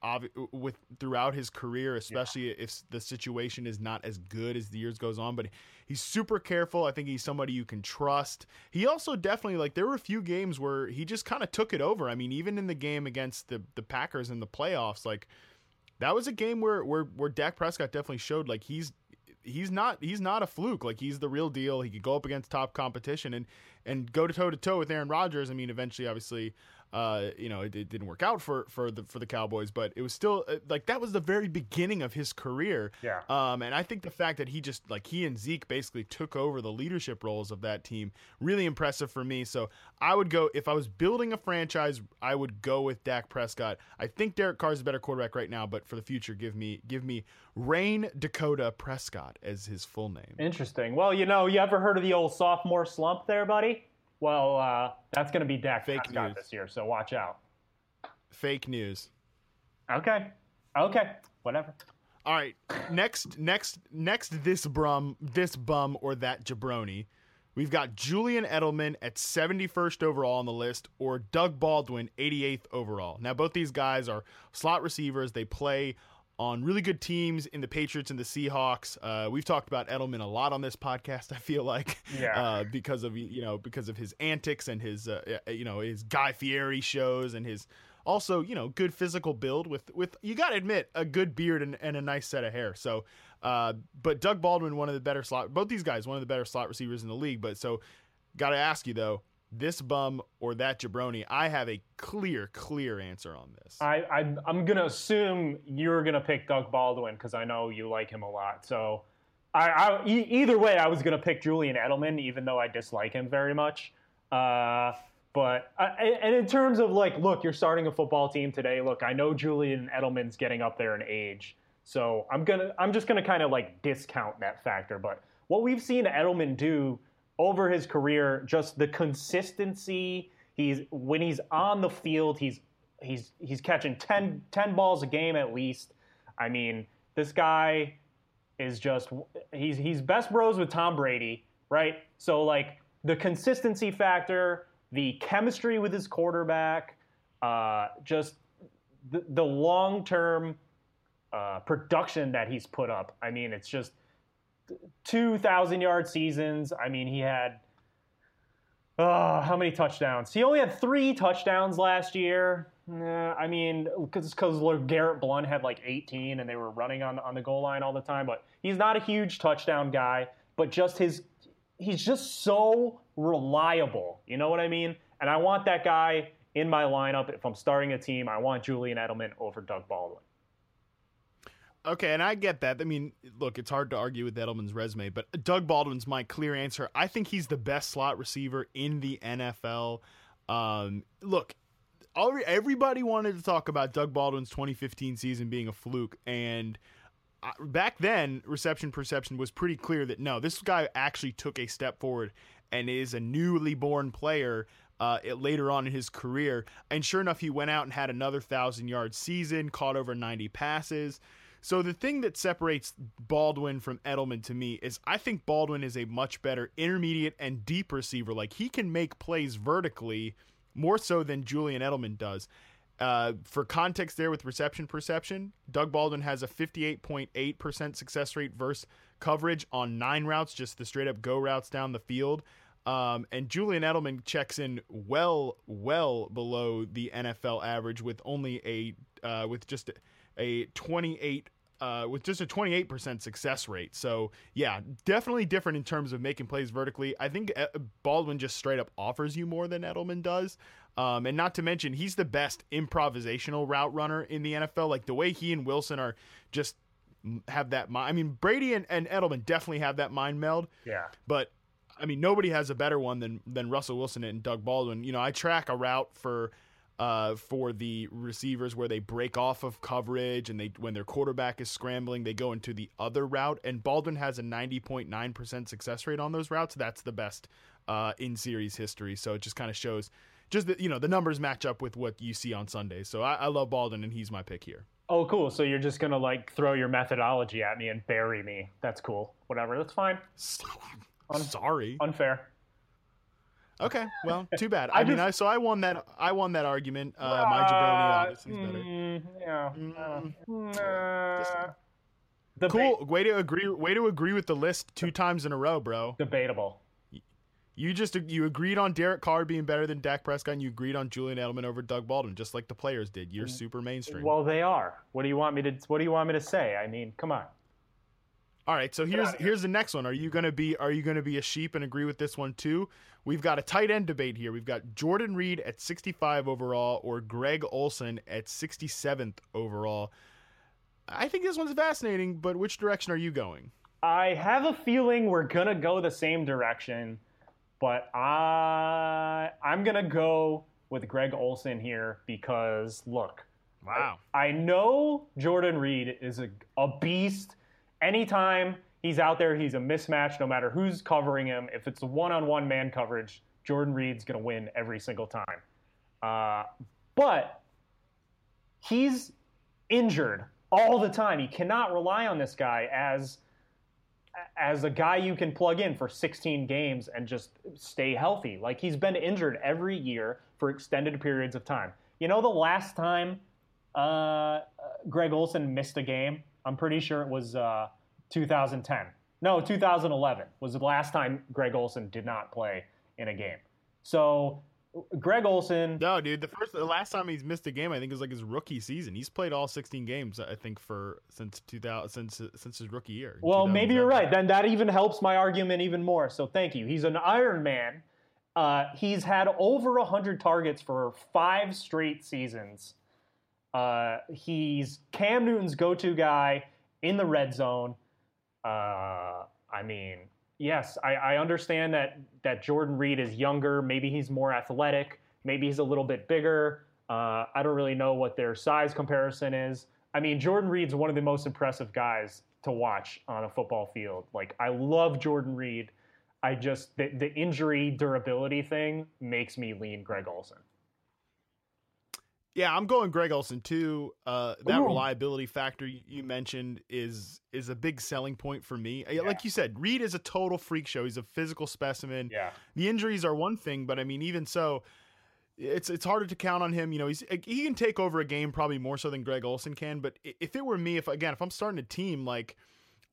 with throughout his career, especially yeah. if the situation is not as good as the years goes on, but he's super careful. I think he's somebody you can trust. He also definitely like there were a few games where he just kind of took it over. I mean, even in the game against the the Packers in the playoffs, like that was a game where where where Dak Prescott definitely showed like he's he's not he's not a fluke. Like he's the real deal. He could go up against top competition and and go to toe to toe with Aaron Rodgers. I mean, eventually, obviously, uh, you know, it, it, didn't work out for for the for the Cowboys, but it was still uh, like that was the very beginning of his career. Yeah. Um, and I think the fact that he just like he and Zeke basically took over the leadership roles of that team really impressive for me. So I would go if I was building a franchise, I would go with Dak Prescott. I think Derek Carr is a better quarterback right now, but for the future, give me give me Rayne Dakota Prescott as his full name. Interesting. Well, you know, you ever heard of the old sophomore slump there, buddy? Well, uh, that's going to be Dak Fake Prescott news. this year, so watch out. Fake news. Okay. Okay. Whatever. All right. Next, next, next. This brum, this bum, or that jabroni. We've got Julian Edelman at 71st overall on the list, or Doug Baldwin 88th overall. Now, both these guys are slot receivers. They play on really good teams in the Patriots and the Seahawks. Uh, we've talked about Edelman a lot on this podcast. (laughs) I feel like, yeah. uh, because of you know because of his antics and his uh, you know his Guy Fieri shows and his also you know good physical build with with you got to admit a good beard and, and, a nice set of hair. So, uh, but Doug Baldwin, one of the better slot, both these guys, one of the better slot receivers in the league. But so, got to ask you though, this bum or that jabroni? I have a clear, clear answer on this. I, I am gonna assume you're gonna pick Doug Baldwin because I know you like him a lot. So, I, I e- either way, I was gonna pick Julian Edelman, even though I dislike him very much. Uh, but uh, and in terms of like, look, you're starting a football team today. Look, I know Julian Edelman's getting up there in age, so I'm gonna I'm just gonna kind of like discount that factor. But what we've seen Edelman do over his career, just the consistency. He's when he's on the field, he's he's he's catching 10, 10 balls a game at least. I mean, this guy is just he's he's best bros with Tom Brady, right? So like the consistency factor, the chemistry with his quarterback, uh, just the, the long term uh, production that he's put up. I mean, it's just 2,000 yard seasons. I mean, he had, uh, how many touchdowns? He only had three touchdowns last year. I mean, because Garrett Blount had like 18 and they were running on, the, on the goal line all the time. But he's not a huge touchdown guy, but just his, he's just so reliable. You know what I mean? And I want that guy in my lineup. If I'm starting a team, I want Julian Edelman over Doug Baldwin. Okay, and I get that. I mean, look, it's hard to argue with Edelman's resume, but Doug Baldwin's my clear answer. I think he's the best slot receiver in the NFL. Um, look, everybody wanted to talk about Doug Baldwin's 2015 season being a fluke, and back then, reception perception was pretty clear that no, this guy actually took a step forward and is a newly born player uh, later on in his career. And sure enough, he went out and had another thousand yard season, caught over 90 passes. So the thing that separates Baldwin from Edelman to me is I think Baldwin is a much better intermediate and deep receiver. Like he can make plays vertically more so than Julian Edelman does. Uh, for context, there with reception perception, Doug Baldwin has a 58.8% success rate versus coverage on nine routes, just the straight up go routes down the field. Um, and Julian Edelman checks in well, well below the NFL average with only a uh, with just a 28 uh, with just a 28% success rate. So, yeah, definitely different in terms of making plays vertically. I think uh, Baldwin just straight up offers you more than Edelman does. Um, and not to mention, he's the best improvisational route runner in the NFL. Like the way he and Wilson are just have that mind. I mean, Brady and, and Edelman definitely have that mind meld. Yeah. But I mean, nobody has a better one than than Russell Wilson and Doug Baldwin. You know, I track a route for uh, for the receivers where they break off of coverage and they when their quarterback is scrambling, they go into the other route. And Baldwin has a ninety point nine percent success rate on those routes. That's the best uh, in series history. So it just kind of shows. Just that you know the numbers match up with what you see on Sundays. So I, I love Baldwin and he's my pick here. Oh, cool. So you're just gonna like throw your methodology at me and bury me. That's cool. Whatever. That's fine. Un- Sorry. Unfair. Okay. Well, too bad. (laughs) I, I mean, just, I so I won that. I won that argument. Uh, my jabroni obviously is better. Mm, yeah. Mm, mm, uh, cool. Way to agree. Way to agree with the list two times in a row, bro. Debatable. You just you agreed on Derek Carr being better than Dak Prescott, and you agreed on Julian Edelman over Doug Baldwin, just like the players did. You're super mainstream. Well, they are. What do you want me to? What do you want me to say? I mean, come on. All right, so here's here's the next one. Are you gonna be are you gonna be a sheep and agree with this one too? We've got a tight end debate here. We've got Jordan Reed at 65 overall or Greg Olsen at 67th overall. I think this one's fascinating, but which direction are you going? I have a feeling we're gonna go the same direction, but I I'm gonna go with Greg Olsen here because look, wow, I, I know Jordan Reed is a, a beast anytime he's out there, he's a mismatch no matter who's covering him. If it's a one on one man coverage, Jordan Reed's going to win every single time. Uh, but he's injured all the time. He cannot rely on this guy as as a guy you can plug in for 16 games and just stay healthy. Like he's been injured every year for extended periods of time. You know, the last time uh, Greg Olsen missed a game I'm pretty sure it was uh, 2010. No, 2011 was the last time Greg Olsen did not play in a game. So Greg Olsen. No, dude. The first, the last time he's missed a game, I think, is like his rookie season. He's played all 16 games, I think, for since 2000, since since his rookie year. Well, maybe you're right. Then that even helps my argument even more. So thank you. He's an Iron Man. Uh, he's had over 100 targets for five straight seasons. Uh, he's Cam Newton's go-to guy in the red zone. Uh, I mean, yes, I, I, understand that that Jordan Reed is younger. Maybe he's more athletic. Maybe he's a little bit bigger. Uh, I don't really know what their size comparison is. I mean, Jordan Reed's one of the most impressive guys to watch on a football field. Like, I love Jordan Reed. I just the, the injury durability thing makes me lean Greg Olsen. Yeah, I'm going Greg Olsen too. Uh, that Ooh. reliability factor you mentioned is is a big selling point for me. Yeah. Like you said, Reed is a total freak show. He's a physical specimen. Yeah. The injuries are one thing, but I mean, even so, it's it's harder to count on him. You know, he's he can take over a game probably more so than Greg Olsen can. But if it were me, if again, if I'm starting a team, like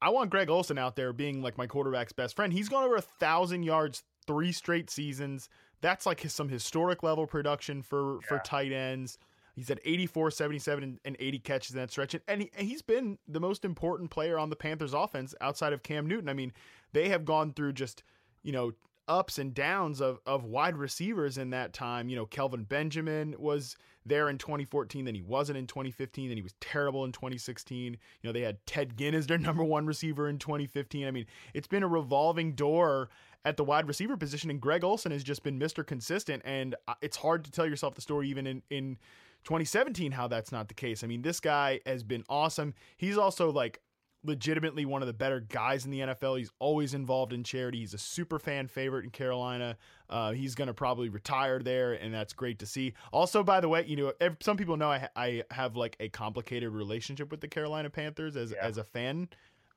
I want Greg Olsen out there being like my quarterback's best friend. He's gone over a thousand yards three straight seasons. That's like his, some historic level production for yeah. for tight ends. He's had 84, 77, and 80 catches in that stretch. And, he, he's been the most important player on the Panthers offense outside of Cam Newton. I mean, they have gone through just, you know, ups and downs of, of wide receivers in that time. You know, Kelvin Benjamin was there in 2014, then he wasn't in 2015, then he was terrible in 2016. You know, they had Ted Ginn as their (laughs) number one receiver in 2015. I mean, it's been a revolving door at the wide receiver position, and Greg Olsen has just been Mr. Consistent. And uh, it's hard to tell yourself the story even in, in 2017 how that's not the case. I mean, this guy has been awesome. He's also like legitimately one of the better guys in the NFL. He's always involved in charity. He's a super fan favorite in Carolina. Uh, he's going to probably retire there, and that's great to see. Also, by the way, you know, if, some people know I, ha- I have like a complicated relationship with the Carolina Panthers as yeah. as a fan.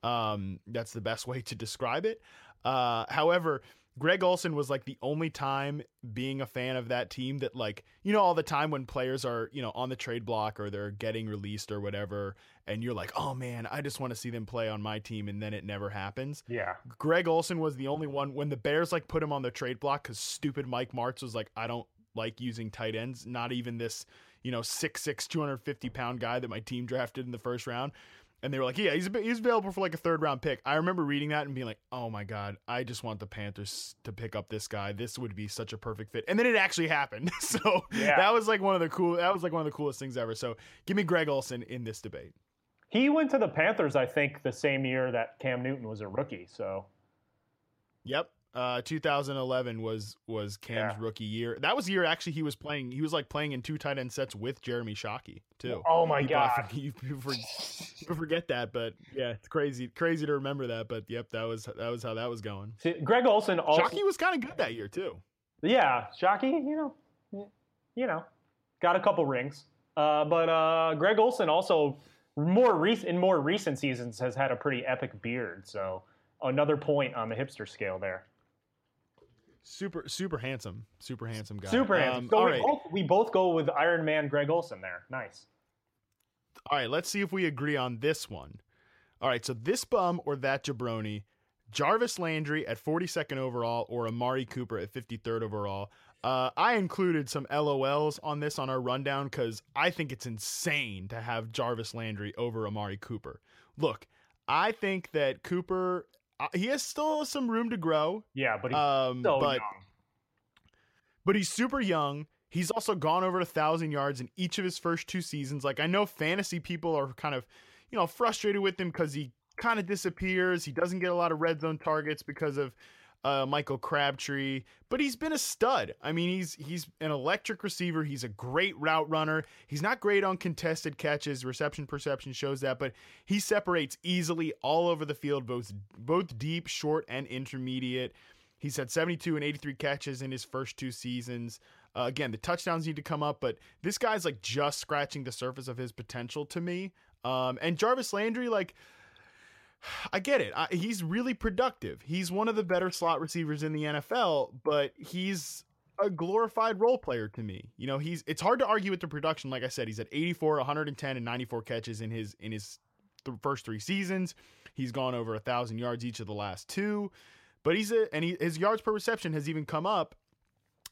Um, that's the best way to describe it. Uh, however, Greg Olsen was like the only time being a fan of that team that like you know all the time when players are you know on the trade block or they're getting released or whatever and you're like oh man I just want to see them play on my team and then it never happens. Yeah. Greg Olsen was the only one when the Bears like put him on the trade block cuz stupid Mike Martz was like I don't like using tight ends not even this you know 6'6 250 pound guy that my team drafted in the first round and they were like, "Yeah, he's he's available for like a third round pick." I remember reading that and being like, "Oh my god, I just want the Panthers to pick up this guy. This would be such a perfect fit." And then it actually happened. (laughs) so Yeah. that was like one of the cool. That was like one of the coolest things ever. So give me Greg Olsen in this debate. He went to the Panthers, I think, the same year that Cam Newton was a rookie. So Yep. Uh, 2011 was was Cam's Yeah. rookie year. That was the year actually he was playing. He was like playing in two tight end sets with Jeremy Shockey too. Oh my People- God. for- (laughs) you- you for- you forget that, but yeah, it's crazy, crazy to remember that. But yep, that was that was how that was going. See, Greg Olsen also. Shockey was kind of good that year too. Yeah, Shockey, you know, you know, got a couple rings. Uh, but uh, Greg Olsen also more rec- in more recent seasons has had a pretty epic beard. So another point on the hipster scale there. Super, super handsome, super handsome guy. Super Um, handsome. So all we, right, both, we both go with Iron Man Greg Olsen there. Nice. all right. Let's see if we agree on this one. All right, so this bum or that jabroni, Jarvis Landry at 42nd overall or Amari Cooper at 53rd overall. Uh, I included some LOLs on this on our rundown because I think it's insane to have Jarvis Landry over Amari Cooper. Look, I think that Cooper, he has still some room to grow. Yeah, but he's Um, so but young. but he's super young. He's also gone over a thousand yards in each of his first two seasons. Like I know fantasy people are kind of, you know, frustrated with him because he kind of disappears. He doesn't get a lot of red zone targets because of uh, Michael Crabtree, but he's been a stud. I mean, he's he's an electric receiver. He's a great route runner. He's not great on contested catches. Reception perception shows that, but he separates easily all over the field, both both deep, short, and intermediate. He's had 72 and 83 catches in his first two seasons. Uh, again, the touchdowns need to come up, but this guy's like just scratching the surface of his potential to me. Um, and Jarvis Landry, like, I get it. I, he's really productive. He's one of the better slot receivers in the NFL, but he's a glorified role player to me. You know, he's it's hard to argue with the production. Like I said, he's at 84, 110, and 94 catches in his in his th- first three seasons. He's gone over a thousand yards each of the last two, but he's a and he, his yards per reception has even come up.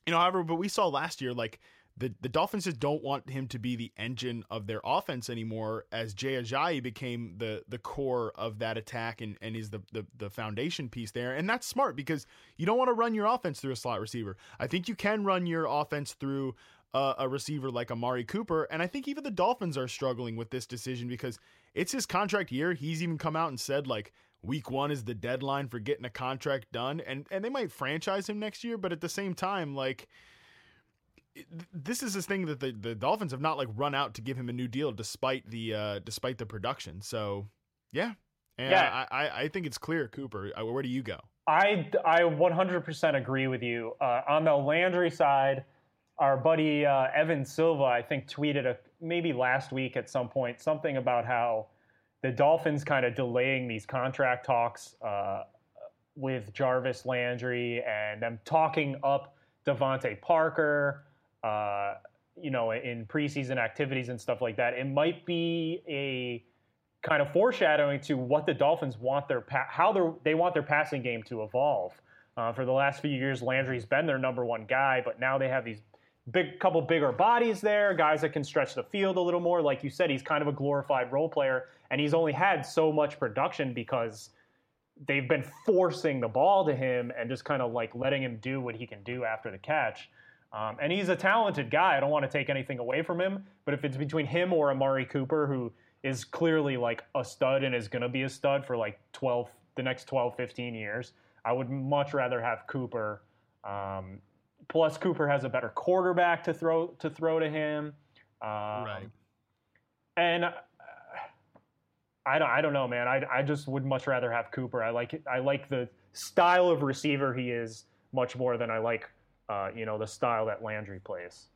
You know, however, but we saw last year like the, the Dolphins just don't want him to be the engine of their offense anymore as Jay Ajayi became the the core of that attack and, and is the, the the foundation piece there. And that's smart because you don't want to run your offense through a slot receiver. I think you can run your offense through uh, a receiver like Amari Cooper. And I think even the Dolphins are struggling with this decision because it's his contract year. He's even come out and said like week one is the deadline for getting a contract done. And and they might franchise him next year, but at the same time, like this is this thing that the, the Dolphins have not like run out to give him a new deal despite the uh despite the production. So yeah. And Yeah. I, I, I think it's clear, Cooper. Uh, Where do you go? I, I 100% agree with you. Uh, on the Landry side, our buddy uh, Evan Silva, I think, tweeted a, maybe last week at some point something about how the Dolphins kind of delaying these contract talks uh, with Jarvis Landry and them talking up DeVante Parker, uh, you know, in preseason activities and stuff like that. It might be a kind of foreshadowing to what the Dolphins want their pa- how they they want their passing game to evolve. Uh, for the last few years, Landry's been their number one guy, but now they have these big couple bigger bodies there, guys that can stretch the field a little more. Like you said, he's kind of a glorified role player, and he's only had so much production because they've been forcing the ball to him and just kind of like letting him do what he can do after the catch. Um, and he's a talented guy. I don't want to take anything away from him, but if it's between him or Amari Cooper, who is clearly like a stud and is going to be a stud for like 12, the next 12, 15 years, I would much rather have Cooper. Um, plus, Cooper has a better quarterback to throw to throw to him. Um, And uh, I don't, I don't know, man. I, I just would much rather have Cooper. I like I like the style of receiver he is much more than I like, uh, you know, the style that Landry plays.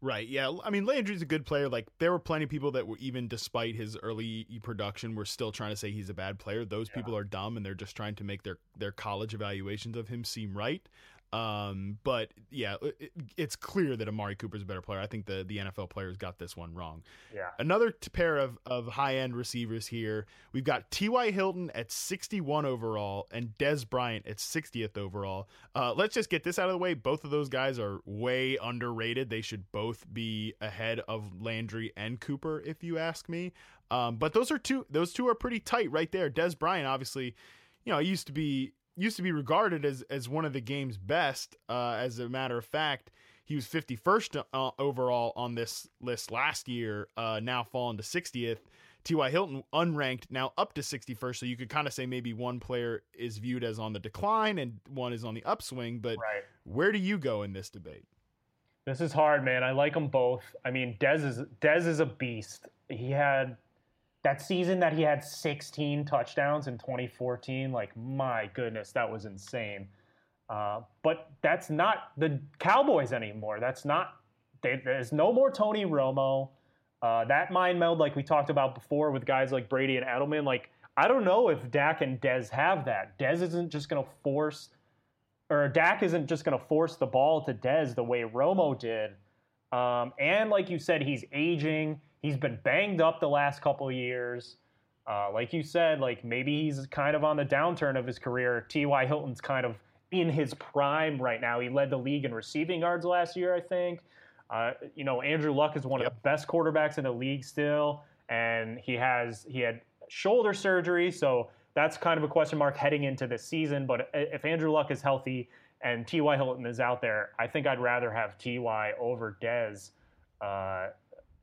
Right. Yeah. I mean, Landry's a good player. Like, there were plenty of people that were, even despite his early production, were still trying to say he's a bad player. Those people are dumb and they're just trying to make their, their college evaluations of him seem right. Um, but yeah, it, it's clear that Amari Cooper's a better player. I think the the NFL players got this one wrong. Yeah. Another t- pair of of high end receivers here. We've got T.Y. Hilton at 61 overall and Dez Bryant at 60th overall. Uh, let's just get this out of the way. Both of those guys are way underrated. They should both be ahead of Landry and Cooper, if you ask me. Um, but those are two. Those two are pretty tight right there. Dez Bryant, obviously, you know, he used to be used to be regarded as as one of the game's best. Uh, as a matter of fact, he was 51st uh, overall on this list last year. Uh, now fallen to 60th. T.Y. Hilton unranked, now up to 61st. So you could kind of say maybe one player is viewed as on the decline and one is on the upswing. But Right. where do you go in this debate? This is hard, man. I like them both. I mean, Dez is Dez is a beast. He had that season that he had 16 touchdowns in 2014. Like, my goodness, that was insane. Uh, but that's not the Cowboys anymore. That's not. They, there's no more Tony Romo. Uh, that mind meld, like we talked about before, with guys like Brady and Edelman. Like, I don't know if Dak and Dez have that. Dez isn't just going to force or Dak isn't just going to force the ball to Dez the way Romo did. Um, and like you said, he's aging. He's been banged up the last couple of years. Uh, like you said, like maybe he's kind of on the downturn of his career. T.Y. Hilton's kind of in his prime right now. He led the league in receiving yards last year, I think. Uh, you know, Andrew Luck is one of the best quarterbacks in the league still, and he has he had shoulder surgery, so that's kind of a question mark heading into this season. But if Andrew Luck is healthy and T.Y. Hilton is out there, I think I'd rather have T.Y. over Dez, uh,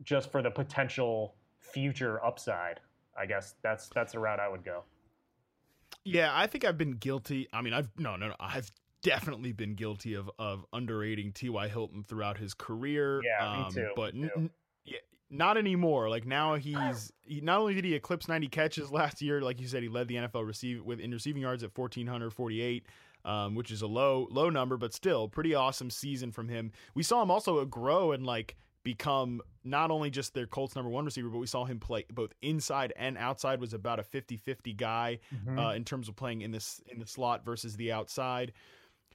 just for the potential future upside. I guess that's that's the route I would go. Yeah, I think I've been guilty. I mean, I've no, no, no. I've definitely been guilty of of underrating T.Y. Hilton throughout his career. Yeah, me um, too, But me too. n- yeah, not anymore. Like now he's he not only did he eclipse 90 catches (laughs) last year, like you said, he led the NFL receive with in receiving yards at 1448. Um, which is a low low number, but still pretty awesome season from him. We saw him also grow and like become not only just their Colts number one receiver, but we saw him play both inside and outside. Was about a 50-50 guy uh, in terms of playing in this in the slot versus the outside.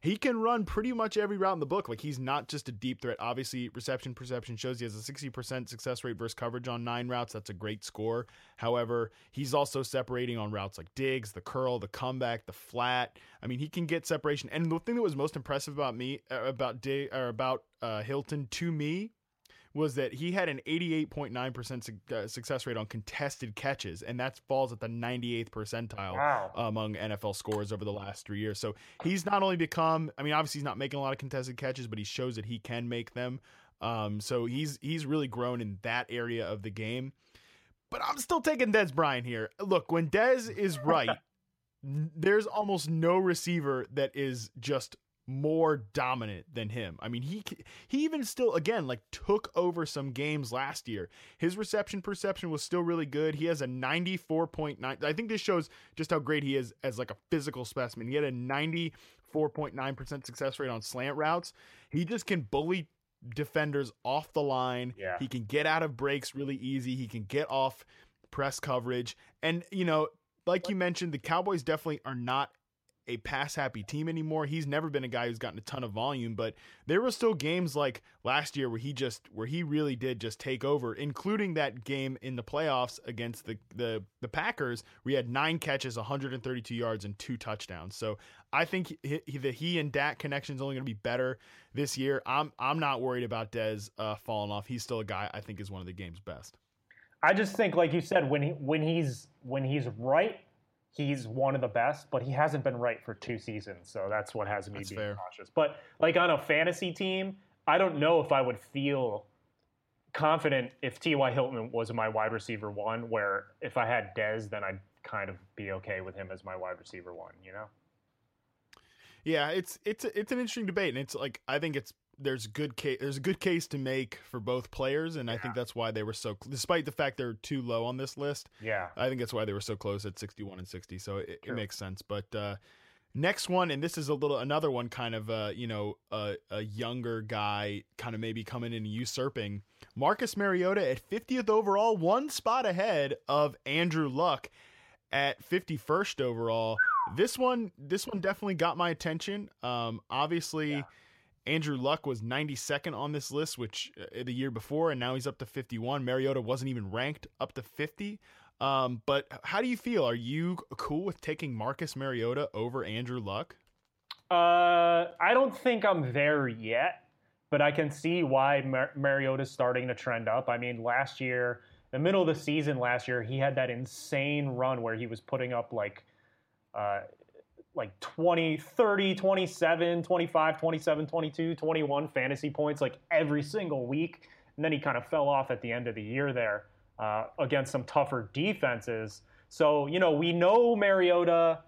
He can run pretty much every route in the book. Like he's not just a deep threat. Obviously, reception perception shows he has a 60% success rate versus coverage on nine routes. That's a great score. However, he's also separating on routes like digs, the curl, the comeback, the flat. I mean, he can get separation. And the thing that was most impressive about me, uh, about dig, or about uh, Hilton to me, was that he had an 88.9% su- uh, success rate on contested catches, and that falls at the 98th percentile Wow. among NFL scores over the last three years. So he's not only become, I mean, obviously he's not making a lot of contested catches, but he shows that he can make them. Um, so he's he's really grown in that area of the game. But I'm still taking Dez Bryant here. Look, when Dez is right, (laughs) there's almost no receiver that is just more dominant than him. I mean, he he even still again like took over some games last year. His reception perception was still really good. He has a 94.9. I think this shows just how great he is as like a physical specimen. He had a 94.9% success rate on slant routes. He just can bully defenders off the line. Yeah. He can get out of breaks really easy. He can get off press coverage. And you know, like you mentioned, the Cowboys definitely are not a pass happy team anymore. He's never been a guy who's gotten a ton of volume, but there were still games like last year where he just where he really did just take over, including that game in the playoffs against the the the Packers We had 9 catches, 132 yards and two touchdowns. So, I think he, he, the he and Dak connection is only going to be better this year. I'm I'm not worried about Dez uh, falling off. He's still a guy I think is one of the game's best. I just think, like you said, when he when he's when he's right, he's one of the best. But he hasn't been right for two seasons, so that's what has me That's being fair. cautious. But like on a fantasy team, I don't know if I would feel confident if T.Y. Hilton was my wide receiver one. Where if I had Dez, then I'd kind of be okay with him as my wide receiver one. You know? Yeah, it's it's it's an interesting debate, and it's like I think it's there's good case there's a good case to make for both players, and I think that's why they were so despite the fact they're too low on this list. Yeah. I think that's why they were so close at 61 and 60. So it, it makes sense. But uh, next one, and this is a little another one, kind of uh, you know a a younger guy, kind of maybe coming in and usurping Marcus Mariota at 50th overall, one spot ahead of Andrew Luck at 51st overall. This one, this one definitely got my attention. Um, obviously, yeah. Andrew Luck was 92nd on this list, which uh, the year before, and now he's up to 51. Mariota wasn't even ranked up to 50. Um, but how do you feel? Are you cool with taking Marcus Mariota over Andrew Luck? Uh, I don't think I'm there yet, but I can see why Mar- Mariota's starting to trend up. I mean, last year, the middle of the season last year, he had that insane run where he was putting up like uh, like 20, 30, 27, 25, 27, 22, 21 fantasy points like every single week. And then he kind of fell off at the end of the year there uh, against some tougher defenses. So, you know, we know Mariota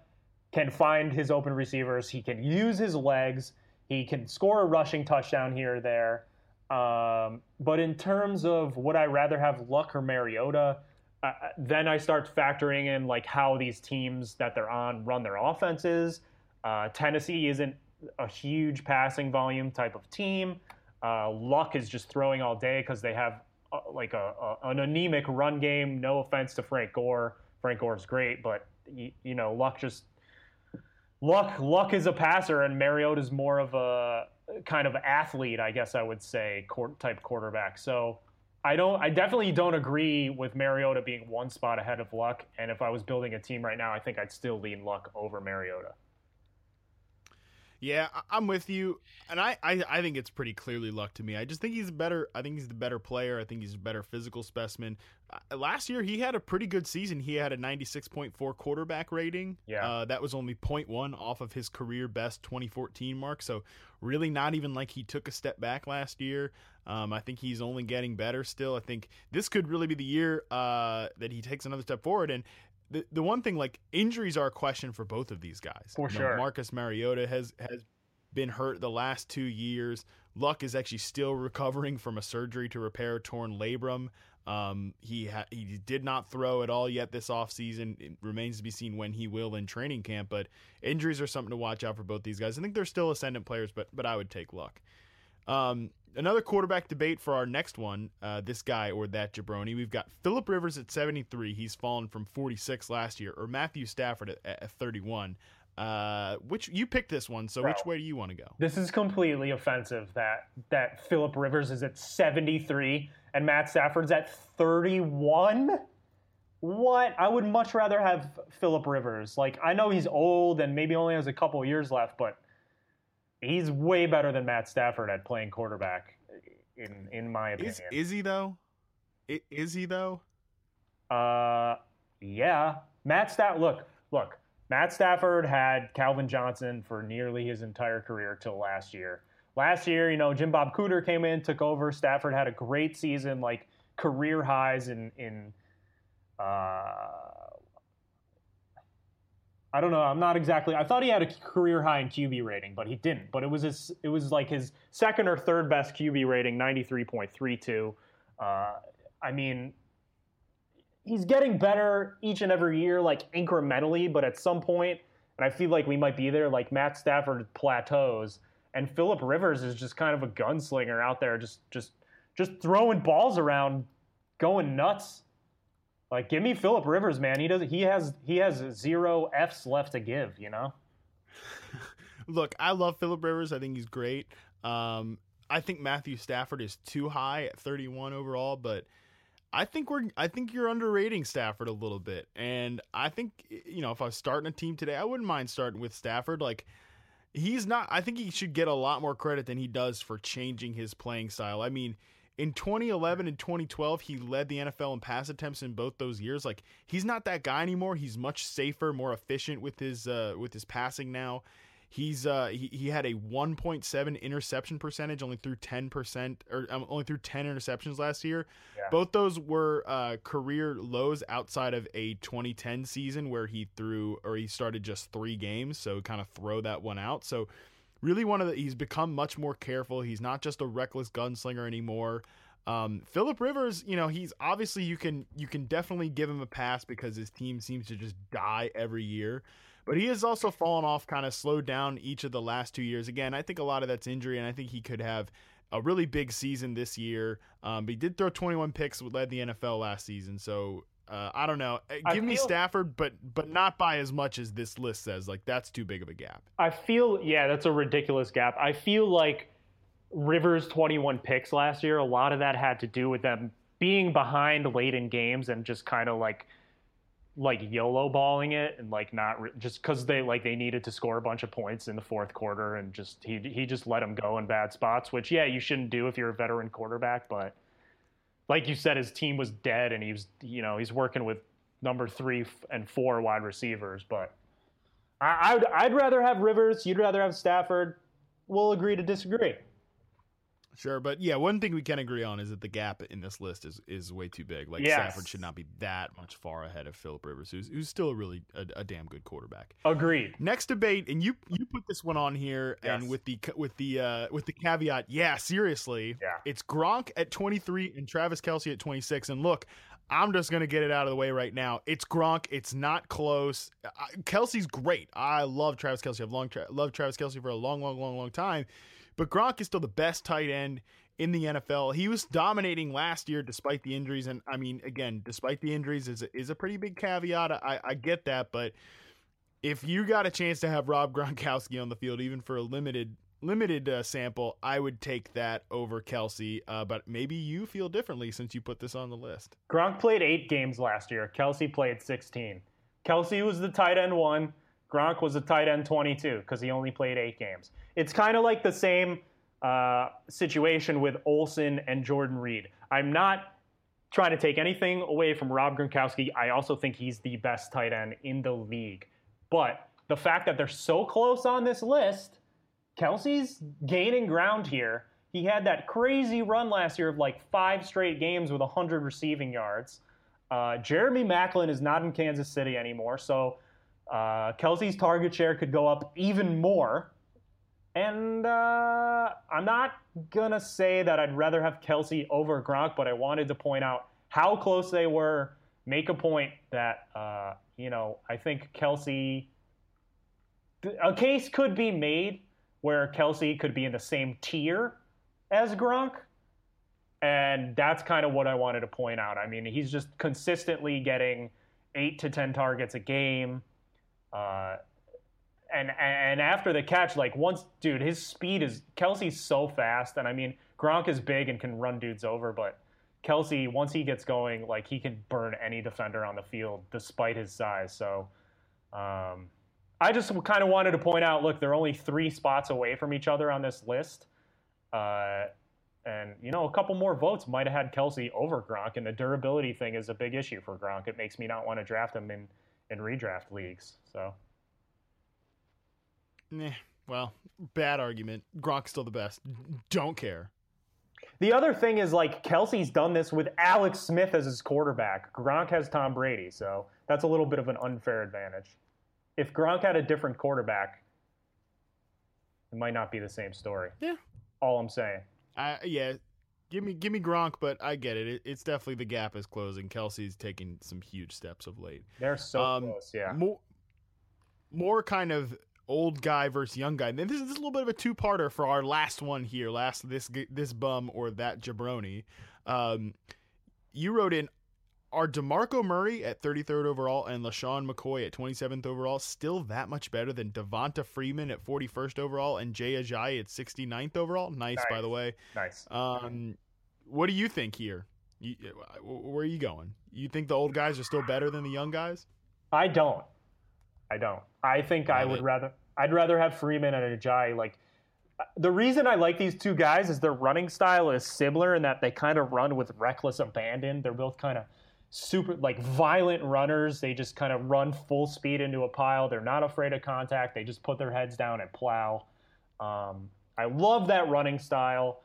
can find his open receivers. He can use his legs. He can score a rushing touchdown here or there. Um, but in terms of would I rather have Luck or Mariota, then I start factoring in like how these teams that they're on run their offenses. Uh, Tennessee isn't a huge passing volume type of team. Uh, Luck is just throwing all day because they have uh, like a, a, an anemic run game. No offense to Frank Gore. Frank Gore's great, but you, you know Luck just Luck Luck is a passer, and Mariota is more of a kind of athlete, I guess I would say, type quarterback. So I don't. I definitely don't agree with Mariota being one spot ahead of Luck. And if I was building a team right now, I think I'd still lean Luck over Mariota. Yeah, I'm with you, and I, I, I think it's pretty clearly Luck to me. I just think he's a better. I think he's the better player. I think he's a better physical specimen. Uh, last year he had a pretty good season. He had a 96.4 quarterback rating. Yeah, uh, that was only 0.1 off of his career best 2014 mark. So really, not even like he took a step back last year. Um, I think he's only getting better still. I think this could really be the year uh, that he takes another step forward. And the the one thing like injuries are a question for both of these guys. For you sure, know, Marcus Mariota has has been hurt the last two years. Luck is actually still recovering from a surgery to repair torn labrum. Um, he ha- he did not throw at all yet this offseason. It remains to be seen when he will in training camp. But injuries are something to watch out for both these guys. I think they're still ascendant players, but but I would take Luck. Um, another quarterback debate for our next one, uh, this guy or that jabroni. We've got Philip Rivers at 73. He's fallen from 46 last year, or Matthew Stafford at, at 31. Uh, which you picked this one, so Bro, which way do you want to go? This is completely offensive that that Philip Rivers is at 73 and Matt Stafford's at 31. What? I would much rather have Philip Rivers. Like I know he's old and maybe only has a couple years left, but he's way better than Matt Stafford at playing quarterback, in in my opinion. Is, is he though? Is he though? Uh, yeah. Matt Stafford. Look, look. Matt Stafford had Calvin Johnson for nearly his entire career till last year. Last year, you know, Jim Bob Cooter came in, took over. Stafford had a great season, like career highs in in. Uh, I don't know. I'm not exactly. I thought he had a career high in QB rating, but he didn't. But it was his. It was like his second or third best QB rating, 93.32. Uh, I mean, he's getting better each and every year, like incrementally. But at some point, and I feel like we might be there. Like Matt Stafford plateaus, and Philip Rivers is just kind of a gunslinger out there, just just just throwing balls around, going nuts. Like, give me Philip Rivers, man. He does. He has. He has zero Fs left to give. You know. (laughs) Look, I love Philip Rivers. I think he's great. Um, I think Matthew Stafford is too high at 31 overall, but I think we're. I think you're underrating Stafford a little bit, and I think you know if I was starting a team today, I wouldn't mind starting with Stafford. Like. He's not. I think he should get a lot more credit than he does for changing his playing style. I mean, in 2011 and 2012, he led the NFL in pass attempts in both those years. Like he's not that guy anymore. He's much safer, more efficient with his uh, with his passing now. He's uh, he, he had a 1.7 interception percentage, only threw 10 percent or um, only threw 10 interceptions last year. Yeah. Both those were uh, career lows outside of a 2010 season where he threw or he started just three games. So kind of throw that one out. So really one of the he's become much more careful. He's not just a reckless gunslinger anymore. Um, Philip Rivers, you know, he's obviously you can you can definitely give him a pass because his team seems to just die every year. But he has also fallen off, kind of slowed down each of the last two years. Again, I think a lot of that's injury, and I think he could have a really big season this year. Um, but he did throw 21 picks, led the NFL last season. So Uh, I don't know. Uh, I Give me feel- Stafford, but but not by as much as this list says. Like that's too big of a gap. I feel yeah, that's a ridiculous gap. I feel like Rivers 21 picks last year, a lot of that had to do with them being behind late in games and just kind of like like YOLO balling it and like not re- just because they like they needed to score a bunch of points in the fourth quarter and just he he just let them go in bad spots, which yeah you shouldn't do if you're a veteran quarterback, but like you said, his team was dead and he was you know he's working with number three and four wide receivers, but I, I'd I'd rather have Rivers, you'd rather have Stafford. We'll agree to disagree. Sure, but yeah, one thing we can agree on is that the gap in this list is is way too big. Like Yes. Stafford should not be that much far ahead of Philip Rivers, who's who's still a really a, a damn good quarterback. Agreed. Next debate, and you you put this one on here, Yes. and with the with the uh, with the caveat, yeah, seriously, Yeah. it's Gronk at twenty three and Travis Kelce at twenty six. And look, I'm just gonna get it out of the way right now. It's Gronk. It's not close. Kelce's great. I love Travis Kelce. I've long tra- loved Travis Kelce for a long, long, long, long time. But Gronk is still the best tight end in the NFL. He was dominating last year despite the injuries, and I mean, again, despite the injuries is a, is a pretty big caveat. I, I get that, but if you got a chance to have Rob (laughs) Gronkowski on the field, even for a limited limited uh, sample, I would take that over Kelce. Uh, but maybe you feel differently since you put this on the list. Gronk played eight games last year. Kelce played 16. Kelce was the tight end one. Gronk was the tight end 22 because he only played eight games. It's kind of like the same uh, situation with Olsen and Jordan Reed. I'm not trying to take anything away from Rob Gronkowski. I also think he's the best tight end in the league. But the fact that they're so close on this list, Kelce's gaining ground here. He had that crazy run last year of like five straight games with 100 receiving yards. Uh, Jeremy Maclin is not in Kansas City anymore, so uh, Kelce's target share could go up even more. And uh, I'm not gonna say that I'd rather have Kelce over Gronk, but I wanted to point out how close they were. Make a point that uh, you know I think Kelce. A case could be made where Kelce could be in the same tier as Gronk, and that's kind of what I wanted to point out. I mean, he's just consistently getting eight to ten targets a game. Uh, and and after the catch, like once, dude, his speed is Kelce's so fast, and I mean Gronk is big and can run dudes over, but Kelce once he gets going, like he can burn any defender on the field despite his size. So, um, I just kind of wanted to point out, look, they're only three spots away from each other on this list, uh, and you know a couple more votes might have had Kelce over Gronk, and the durability thing is a big issue for Gronk. It makes me not want to draft him in in redraft leagues. So. Nah, well, bad argument. Gronk's still the best. Don't care. The other thing is like Kelce's done this with Alex Smith as his quarterback. Gronk has Tom Brady, so that's a little bit of an unfair advantage. If Gronk had a different quarterback, it might not be the same story. Yeah. All I'm saying. I yeah, give me give me Gronk, but I get it. it. It's definitely the gap is closing. Kelce's taking some huge steps of late. They're so Um, close, yeah. More more kind of old guy versus young guy. And this is, this is a little bit of a two parter for our last one here. Last this this bum or that jabroni. Um, you wrote in. Are DeMarco Murray at 33rd overall and LeSean McCoy at 27th overall still that much better than Devonta Freeman at 41st overall and Jay Ajayi at 69th overall? Nice, by the way. Nice. Um, what do you think here? You, where are you going? You think the old guys are still better than the young guys? I don't. I don't. I think I Love would it. rather. I'd rather have Freeman and Ajayi. Like the reason I like these two guys is their running style is similar in that they kind of run with reckless abandon. They're both kind of super like violent runners. They just kind of run full speed into a pile. They're not afraid of contact. They just put their heads down and plow. Um, I love that running style.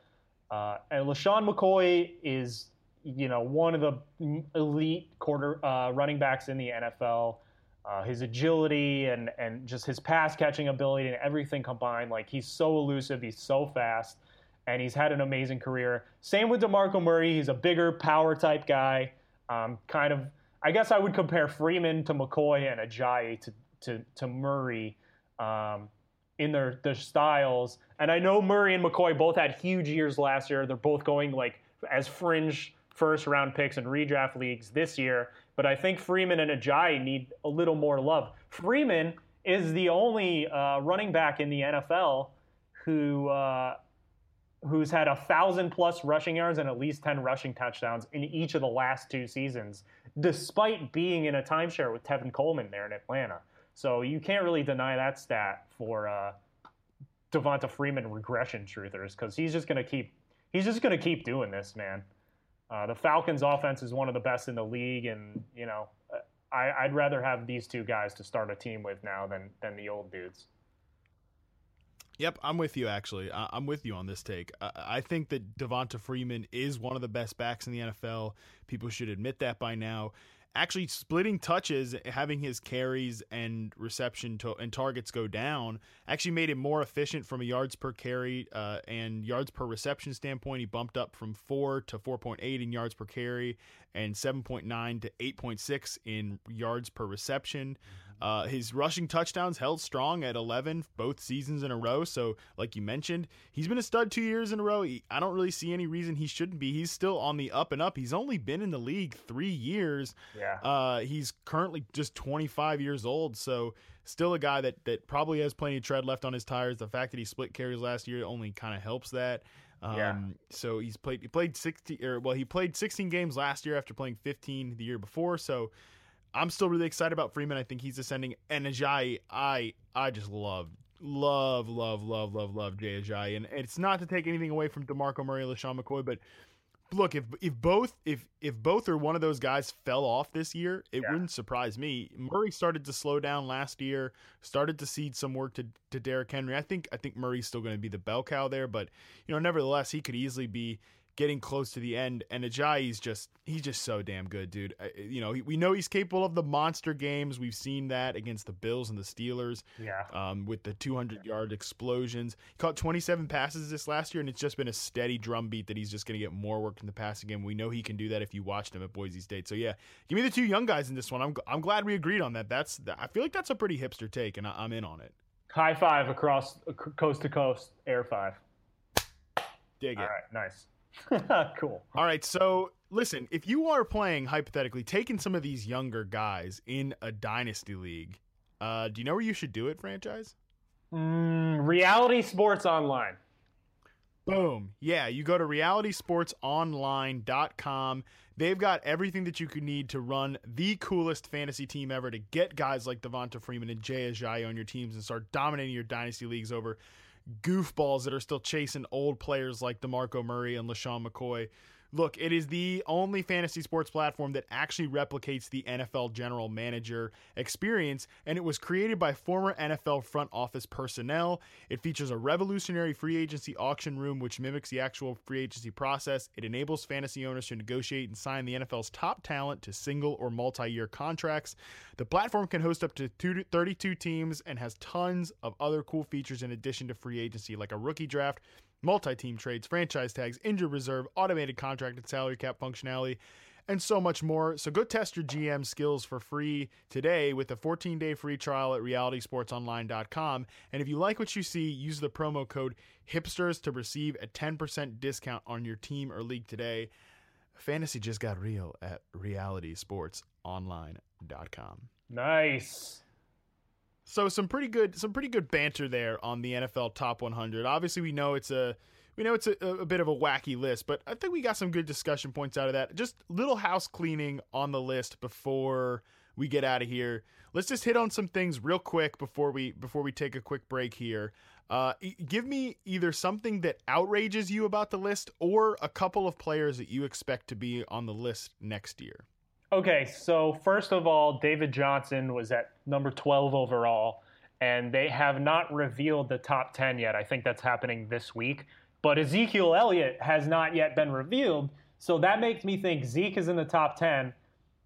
Uh, and LeSean McCoy is, you know, one of the elite quarter uh, running backs in the NFL. Uh, his agility and and just his pass catching ability and everything combined, like he's so elusive, he's so fast, and he's had an amazing career. Same with Demarco Murray. He's a bigger power type guy. Um, kind of, I guess I would compare Freeman to McCoy and Ajayi to to to Murray. Um, in their their styles. And I know Murray and McCoy both had huge years last year. They're both going like as fringe first round picks in redraft leagues this year. But I think Freeman and Ajayi need a little more love. Freeman is the only uh, running back in the NFL who uh, who's had a thousand plus rushing yards and at least ten rushing touchdowns in each of the last two seasons, despite being in a timeshare with Tevin Coleman there in Atlanta. So you can't really deny that stat for uh, Devonta Freeman regression truthers because he's just gonna keep he's just gonna keep doing this, man. Uh, the Falcons' offense is one of the best in the league, and you know, I, would rather have these two guys to start a team with now than than the old dudes. Yep, I'm with you. Actually, I'm with you on this take. I think that Devonta Freeman is one of the best backs in the NFL. People should admit that by now actually splitting touches, having his carries and reception to, and targets go down, actually made him more efficient from a yards per carry uh, and yards per reception standpoint. He bumped up from four to 4.8 in yards per carry and 7.9 to 8.6 in yards per reception. Uh, his rushing touchdowns held strong at 11 both seasons in a row. So, like you mentioned, he's been a stud two years in a row. He, I don't really see any reason he shouldn't be. He's still on the up and up. He's only been in the league three years. Yeah. Uh, he's currently just 25 years old. So, still a guy that, that probably has plenty of tread left on his tires. The fact that he split carries last year only kind of helps that. Um, yeah. So he's played. He played 60, or well, he played 16 games last year after playing 15 the year before. So I'm still really excited about Freeman. I think he's ascending. And Ajayi, I I just love, love, love, love, love, love Jay Ajayi. And it's not to take anything away from DeMarco Murray, LeSean McCoy, but look, if if both if if both or one of those guys fell off this year, it yeah. wouldn't surprise me. Murray started to slow down last year, started to cede some work to to Derrick Henry. I think I think Murray's still going to be the bell cow there, but you know, nevertheless, he could easily be getting close to the end. And Ajayi's just he's just so damn good, dude. you know, we know he's capable of the monster games. We've seen that against the Bills and the Steelers. Yeah. Um, with the 200 yard explosions, he caught 27 passes this last year, and it's just been a steady drumbeat that he's just going to get more work in the passing game. We know he can do that if you watched him at Boise State. So yeah, give me the two young guys in this one. I'm I'm glad we agreed on that. That's I feel like that's a pretty hipster take, and I, am in on it. High five across coast to coast, air five. Dig it. All right, nice. (laughs) cool. All right. So listen, if you are playing hypothetically, taking some of these younger guys in a dynasty league, uh, do you know where you should do it, franchise? Mm, reality Sports Online. Boom. Yeah, you go to realitysportsonline.com. They've got everything that you could need to run the coolest fantasy team ever to get guys like Devonta Freeman and Jay Ajayi on your teams and start dominating your dynasty leagues over goofballs that are still chasing old players like DeMarco Murray and LeSean McCoy. Look, it is the only fantasy sports platform that actually replicates the NFL general manager experience, and it was created by former NFL front office personnel. It features a revolutionary free agency auction room which mimics the actual free agency process. It enables fantasy owners to negotiate and sign the NFL's top talent to single or multi year contracts. The platform can host up to 32 teams and has tons of other cool features in addition to free agency, like a rookie draft multi team trades, franchise tags, injured reserve, automated contract and salary cap functionality, and so much more. So go test your GM skills for free today with a 14 day free trial at realitysportsonline.com. And if you like what you see, use the promo code HIPSTERS to receive a 10% discount on your team or league today. Fantasy just got real at realitysportsonline.com. Nice. So some pretty good some pretty good banter there on the NFL Top 100. Obviously, we know it's a we know it's a, a, bit of a wacky list, but I think we got some good discussion points out of that. Just little house cleaning on the list before we get out of here. Let's just hit on some things real quick before we before we take a quick break here. Uh, give me either something that outrages you about the list or a couple of players that you expect to be on the list next year. Okay, so first of all, David Johnson was at number 12 overall, and they have not revealed the top 10 yet. I think that's happening this week. But Ezekiel Elliott has not yet been revealed, so that makes me think Zeke is in the top 10,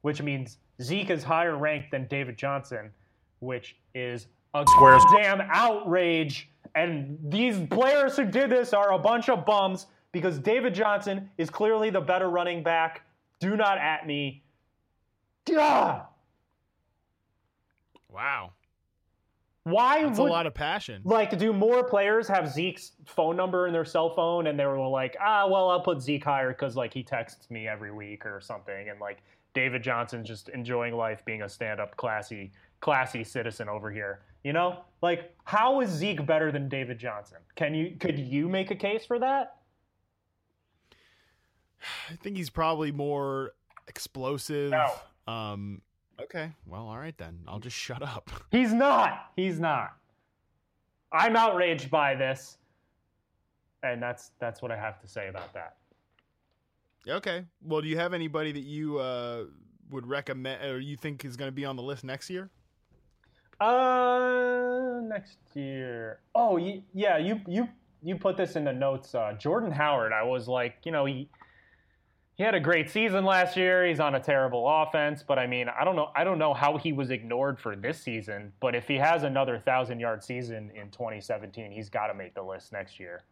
which means Zeke is higher ranked than David Johnson, which is a Squares. damn outrage. And these players who did this are a bunch of bums because David Johnson is clearly the better running back. Do not at me. Duh. Wow. Why That's would, a lot of passion. Like, do more players have Zeke's phone number in their cell phone and they were like, ah, well, I'll put Zeke higher because like he texts me every week or something, and like David Johnson's just enjoying life, being a stand-up, classy, classy citizen over here. You know, like how is Zeke better than David Johnson? Can you could you make a case for that? (sighs) I think he's probably more explosive. No. Um, okay, well, all right then. I'll just shut up. (laughs) He's not. He's not. I'm outraged by this, and that's that's what I have to say about that. Okay. Well, do you have anybody that you uh, would recommend or you think is going to be on the list next year? Uh, next year. Oh, y- yeah. You you you put this in the notes. Uh, Jordan Howard. I was like, you know, he he had a great season last year. He's on a terrible offense, but I mean, I don't know. I don't know how he was ignored for this season. But if he has another thousand yard season in 2017, he's got to make the list next year.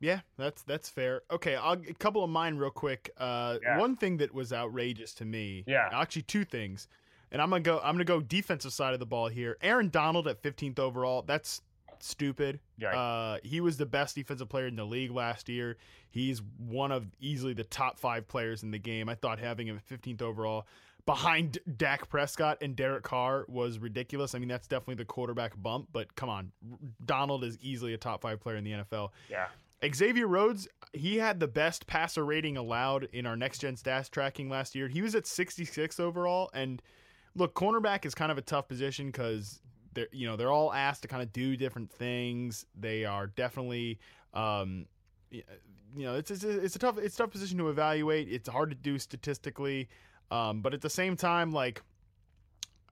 Yeah, that's that's fair. Okay, I'll, a couple of mine real quick. Uh, Yeah. One thing that was outrageous to me. Yeah. Actually, two things. And I'm gonna go. I'm gonna go defensive side of the ball here. Aaron Donald at 15th overall. That's stupid. Yeah. Uh, he was the best defensive player in the league last year. He's one of easily the top five players in the game. I thought having him at 15th overall behind Dak Prescott and Derek Carr was ridiculous. I mean, that's definitely the quarterback bump, but come on. Donald is easily a top five player in the NFL. Yeah. Xavier Rhodes, he had the best passer rating allowed in our next gen stats tracking last year. He was at 66 overall. And look, cornerback is kind of a tough position because they're you know they're all asked to kind of do different things. They are definitely um, you know it's, it's it's a tough it's a tough position to evaluate. It's hard to do statistically, um, but at the same time, like.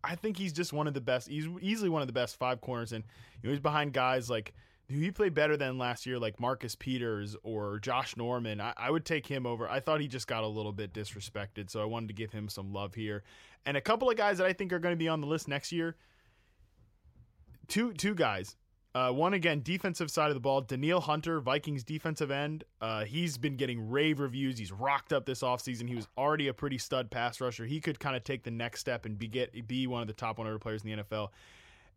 I think he's just one of the best. He's easily one of the best five corners, and you know, he's behind guys like who he played better than last year, like Marcus Peters or Josh Norman. I, I would take him over. I thought he just got a little bit disrespected, so I wanted to give him some love here. And a couple of guys that I think are going to be on the list next year. Two two guys. Uh, one again, defensive side of the ball, Danielle Hunter, Vikings defensive end. Uh, he's been getting rave reviews. He's rocked up this offseason. He was already a pretty stud pass rusher. He could kind of take the next step and be get be one of the top 100 players in the NFL.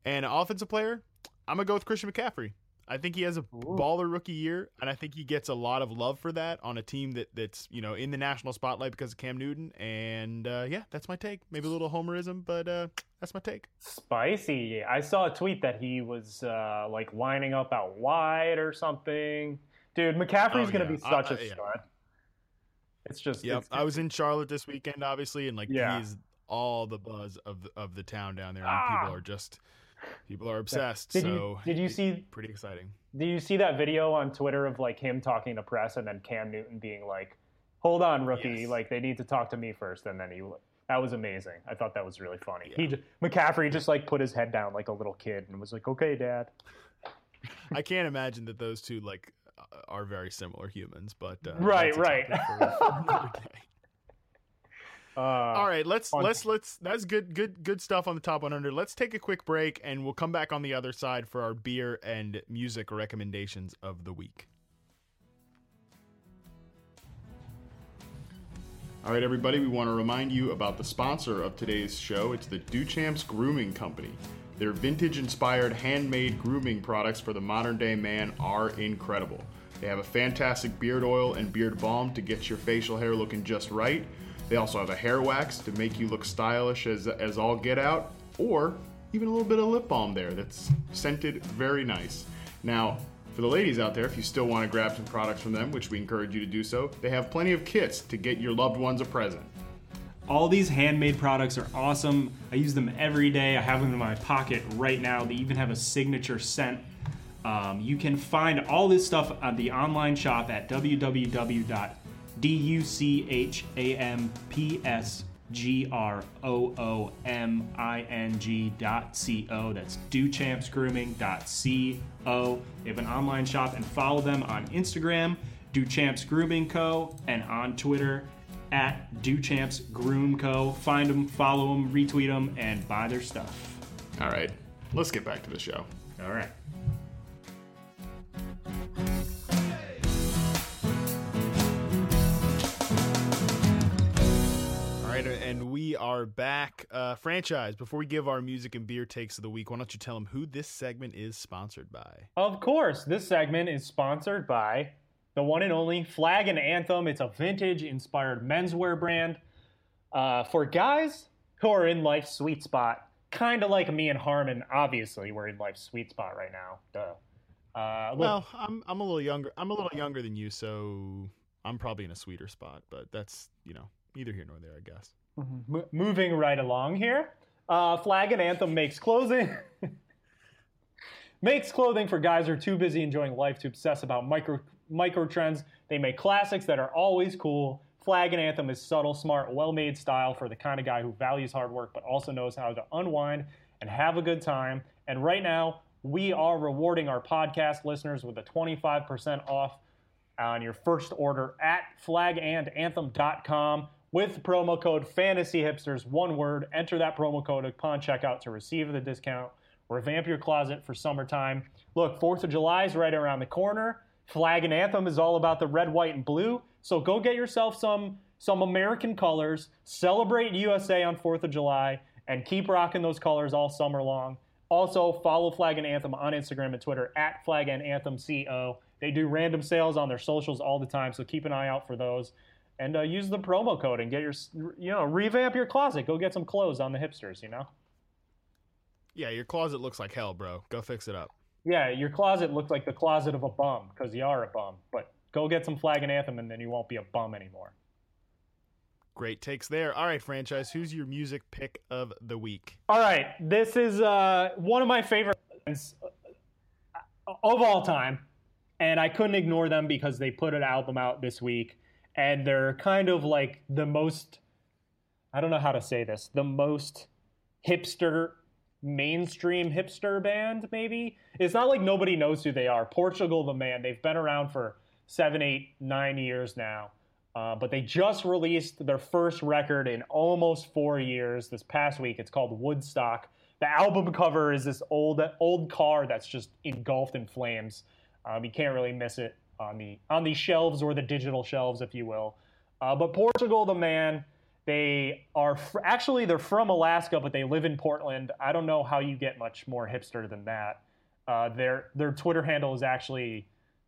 And offensive player, I'm gonna go with Christian McCaffrey. I think he has a baller rookie year, and I think he gets a lot of love for that on a team that that's you know in the national spotlight because of Cam Newton. And uh, yeah, that's my take. Maybe a little homerism, but uh, that's my take. Spicy. Yeah. I saw a tweet that he was uh, like lining up out wide or something. Dude, McCaffrey's Oh, gonna yeah. be such I- a I- yeah. stud. It's just yeah. I was in Charlotte this weekend, obviously, and like Yeah. he's all the buzz of the, of the town down there. And Ah. people are just people are obsessed. Did so you did you see pretty exciting. did you see that video on Twitter of like him talking to press and then Cam Newton being like, "Hold on, rookie, Yes. like they need to talk to me first. and then he that was amazing. I thought that was really funny. He j- McCaffrey just like put his head down like a little kid and was like, "Okay, dad." (laughs) I can't imagine that those two like are very similar humans, but uh, Right, right. topic for- for another day. Uh, All right, let's let's let's that's good good good stuff on the top 100. Let's take a quick break and we'll come back on the other side for our beer and music recommendations of the week. All right, everybody, we want to remind you about the sponsor of today's show. It's the Duchamps Grooming Company. Their vintage inspired handmade grooming products for the modern day man are incredible. They have a fantastic beard oil and beard balm to get your facial hair looking just right. They also have a hair wax to make you look stylish as, as all get out, or even a little bit of lip balm there that's scented very nice. Now, for the ladies out there, if you still want to grab some products from them, which we encourage you to do so, they have plenty of kits to get your loved ones a present. All these handmade products are awesome. I use them every day. I have them in my pocket right now. They even have a signature scent. Um, you can find all this stuff on the online shop at www.duchampsgrooming.co. That's DuchampsGrooming dot C O. They have an online shop and follow them on Instagram, Duchamps Grooming Co., and on Twitter at Duchamps Groom Co. Find them, follow them, retweet them, and buy their stuff. All right, let's get back to the show. All right. Right, and we are back. Uh, franchise, before we give our music and beer takes of the week, why don't you tell them who this segment is sponsored by? Of course, this segment is sponsored by the one and only Flag and Anthem. It's a vintage inspired menswear brand uh, for guys who are in life's sweet spot, kind of like me and Harmon. Obviously, we're in life's sweet spot right now. Duh. Uh, look, Well, I'm I'm a little younger. I'm a little younger than you, so I'm probably in a sweeter spot. But that's you know neither here nor there, I guess. M- moving right along here, uh, Flag and Anthem makes clothing. (laughs) makes clothing for guys who are too busy enjoying life to obsess about micro micro trends. They make classics that are always cool. Flag and Anthem is subtle, smart, well-made style for the kind of guy who values hard work but also knows how to unwind and have a good time. And right now, we are rewarding our podcast listeners with a 25% off on your first order at flagandanthem.com with promo code fantasy hipsters one word enter that promo code upon checkout to receive the discount. Revamp your closet for summertime. Look fourth of july is right around the corner. Flag and anthem is all about the red white and blue. So go get yourself some some american colors. Celebrate usa on fourth of july and keep rocking those colors all summer long. Also, follow Flag and Anthem on Instagram and Twitter at Flag and Anthem CO. They do random sales on their socials all the time, so keep an eye out for those. And uh, use the promo code and get your, you know, revamp your closet. Go get some clothes on the hipsters, you know? Yeah, your closet looks like hell, bro. Go fix it up. Yeah, your closet looks like the closet of a bum because you are a bum. But go get some Flag and Anthem and then you won't be a bum anymore. Great takes there. All right, franchise. Who's your music pick of the week? All right, this is uh, one of my favorite bands of all time, and I couldn't ignore them because they put an album out this week, and they're kind of like the most. I don't know how to say this. The most hipster, mainstream hipster band, maybe. It's not like nobody knows who they are. Portugal the Man. They've been around for seven, eight, nine years now. Uh, but they just released their first record in almost four years this past week. It's called Woodstock. The album cover is this old old car that's just engulfed in flames. Um, you can't really miss it on the on the shelves or the digital shelves, if you will. Uh, but Portugal, the man, they are fr- actually they're from Alaska, but they live in Portland. I don't know how you get much more hipster than that. Uh, their their Twitter handle is actually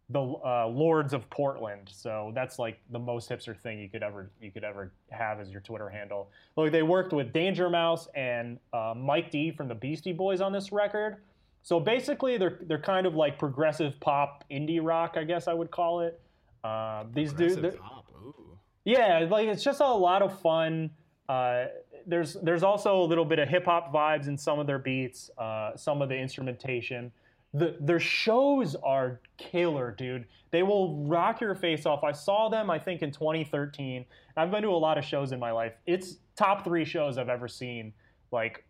the uh, Lords of Portland. So that's like the most hipster thing you could ever you could ever have as your Twitter handle. Look, they worked with Danger Mouse and uh, Mike D from the Beastie Boys on this record. So basically, they're they're kind of like progressive pop indie rock, I guess I would call it. Uh, these dudes, Progressive pop. Ooh. yeah, like it's just a lot of fun. Uh, there's there's also a little bit of hip hop vibes in some of their beats, uh, some of the instrumentation. The, their shows are killer, dude. They will rock your face off. I saw them, I think, in 2013. I've been to a lot of shows in my life. It's top three shows I've ever seen. Like,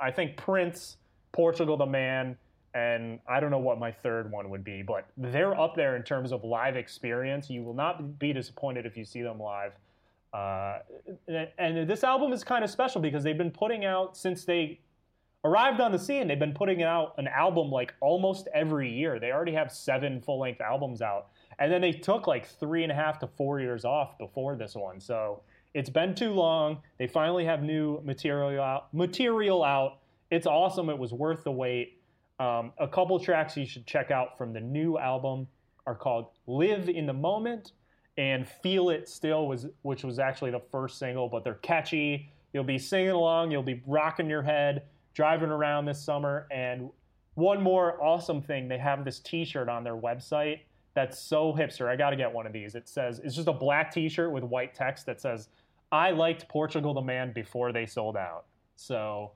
I think Prince, Portugal the Man, and I don't know what my third one would be, but they're up there in terms of live experience. You will not be disappointed if you see them live. Uh, and, this album is kind of special because they've been putting out since they arrived on the scene. They've been putting out an album like almost every year. They already have seven full length albums out, and then they took like three and a half to four years off before this one. So it's been too long. They finally have new material out. Material out. It's awesome. It was worth the wait. Um, a couple tracks you should check out from the new album are called "Live in the Moment" and "Feel It Still," was which was actually the first single, but they're catchy. You'll be singing along. You'll be rocking your head driving around this summer. And one more awesome thing, they have this T-shirt on their website that's so hipster. I got to get one of these. It says it's just a black T-shirt with white text that says, "I liked Portugal the Man before they sold out." So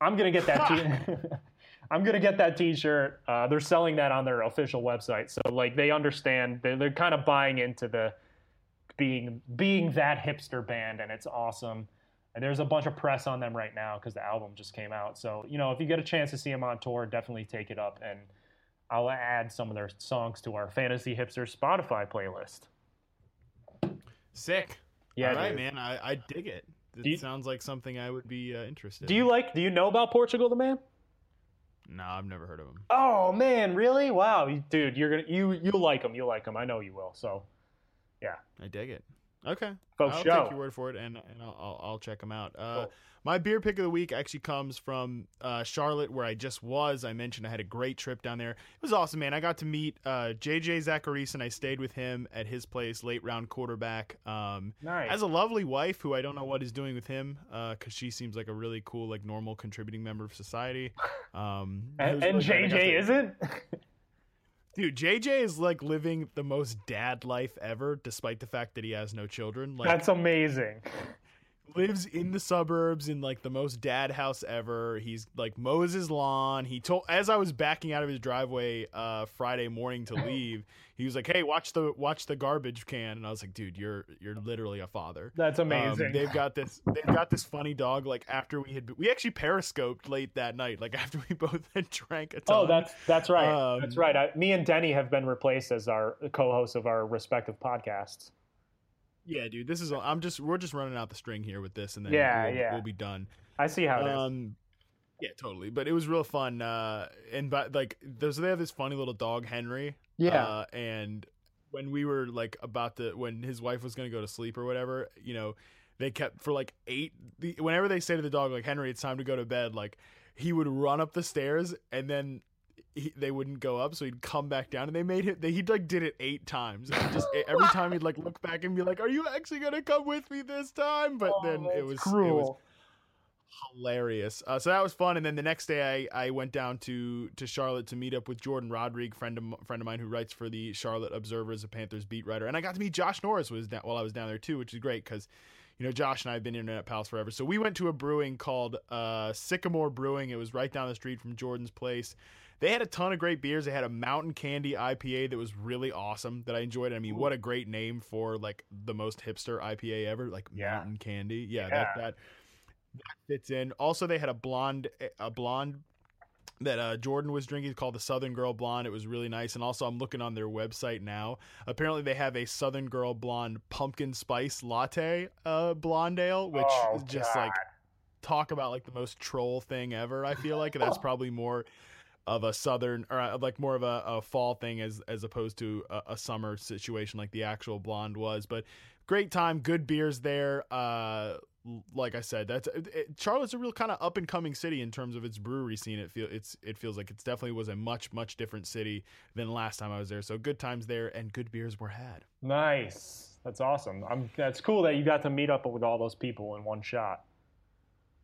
I'm gonna get that. T- (laughs) I'm gonna get that T-shirt. Uh, they're selling that on their official website, so like they understand. They're, they're kind of buying into the being being that hipster band, and it's awesome. And there's a bunch of press on them right now because the album just came out. So, you know, if you get a chance to see them on tour, definitely take it up. And I'll add some of their songs to our Fantasy Hipster Spotify playlist. Sick. Yeah, All right, dude. man. I, I dig it. It you- sounds like something I would be uh, interested. Do you like? Do you know about Portugal the Man? in. No, I've never heard of him. Oh man, really? Wow, dude, you're gonna you you like him. You like him. I know you will. So, yeah. I dig it. Okay, I'll show. take your word for it, and and I'll I'll, I'll check them out. Uh, Cool. My beer pick of the week actually comes from uh, Charlotte, where I just was. I mentioned I had a great trip down there. It was awesome, man. I got to meet uh, JJ Zachariason, and I stayed with him at his place, late round quarterback. Um, Nice. Has a lovely wife who I don't know what is doing with him because she seems like a really cool, like normal contributing member of society. Um, (laughs) and and really got JJ isn't? (laughs) Dude, JJ is like living the most dad life ever, despite the fact that he has no children. Like, That's amazing. Lives in the suburbs in like the most dad house ever. He's like mows his lawn. He told as I was backing out of his driveway uh Friday morning to (laughs) leave, he was like, "Hey, watch the watch the garbage can." And I was like, "Dude, you're you're literally a father." That's Um, amazing. they've got this. (laughs) They've got this funny dog. Like after we had, we actually periscoped late that night. Like (laughs) after we both had drank a ton. Oh, that's that's right. Um, that's right. I, me and Denny have been replaced as our co-hosts of our respective podcasts. Yeah, dude. This is. I'm just. We're just running out the string here with this, and then Yeah, we'll, yeah. we'll be done. I see how it is. Um, yeah, totally. But it was real fun. Uh, and but like, there's they have this funny little dog, Henry. Yeah. Uh, and when we were like about to, when his wife was gonna go to sleep or whatever, you know, they kept for like eight. The, whenever they say to the dog, like Henry, it's time to go to bed, like he would run up the stairs and then. He, they wouldn't go up, so he'd come back down, and they made him. They, he like did it eight times. And just every (laughs) time he'd like look back and be like, "Are you actually gonna come with me this time?" But Oh, then it was it was hilarious. Uh, so that was fun. And then the next day, I, I went down to to Charlotte to meet up with Jourdan Rodrigue, friend of friend of mine who writes for the Charlotte Observer as a Panthers beat writer. And I got to meet Josh Norris was down, while I was down there too, which is great because. You know, Josh and I have been internet pals forever. So we went to a brewing called uh, Sycamore Brewing. It was right down the street from Jourdan's place. They had a ton of great beers. They had a Mountain Candy IPA that was really awesome that I enjoyed. I mean, what a great name for like the most hipster IPA ever, like Yeah. Mountain Candy. Yeah, Yeah. that that that fits in. Also, they had a blonde a blonde that uh, Jourdan was drinking called the Southern Girl Blonde. It was really nice. And also, I'm looking on their website now. Apparently, they have a Southern Girl Blonde pumpkin spice latte uh, blonde ale, which Oh, is just God. like talk about like the most troll thing ever. I feel like that's (laughs) probably more of a southern or uh, like more of a, a fall thing as as opposed to a, a summer situation like the actual blonde was. But great time, good beers there. Uh, like I said, that's it, Charlotte's a real kind of up and coming city in terms of its brewery scene. It feel it's it feels like it's definitely was a much much different city than last time I was there. So good times there and good beers were had. Nice. That's awesome. I'm, that's cool that you got to meet up with all those people in one shot.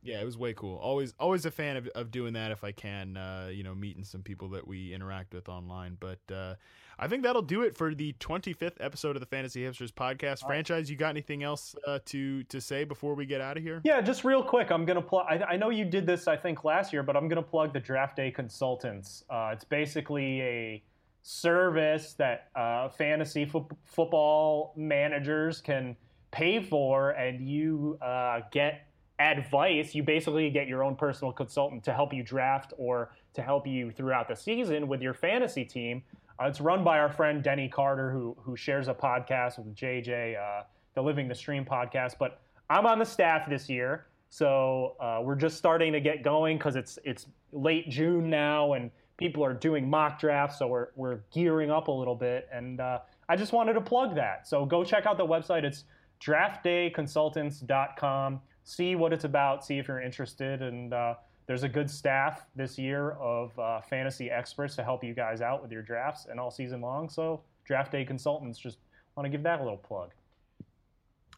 Yeah, it was way cool. Always, always a fan of, of doing that if I can. Uh, you know, meeting some people that we interact with online. But uh, I think that'll do it for the 25th episode of the Fantasy Hipsters podcast. Franchise, you got anything else uh, to to say before we get out of here? Yeah, just real quick, I'm gonna plug. I, I know you did this, I think, last year, but I'm gonna plug the Draft Day Consultants. Uh, it's basically a service that uh, fantasy fo- football managers can pay for, and you uh, get advice. You basically get your own personal consultant to help you draft or to help you throughout the season with your fantasy team. Uh, it's run by our friend Denny Carter, who who shares a podcast with JJ, uh, the Living the Stream podcast. But I'm on the staff this year, so uh, we're just starting to get going because it's it's late June now, and people are doing mock drafts, so we're we're gearing up a little bit. And uh, I just wanted to plug that. So go check out the website. It's draftdayconsultants.com. See what it's about. See if you're interested. And uh, there's a good staff this year of uh, fantasy experts to help you guys out with your drafts and all season long. So Draft Day Consultants, just want to give that a little plug.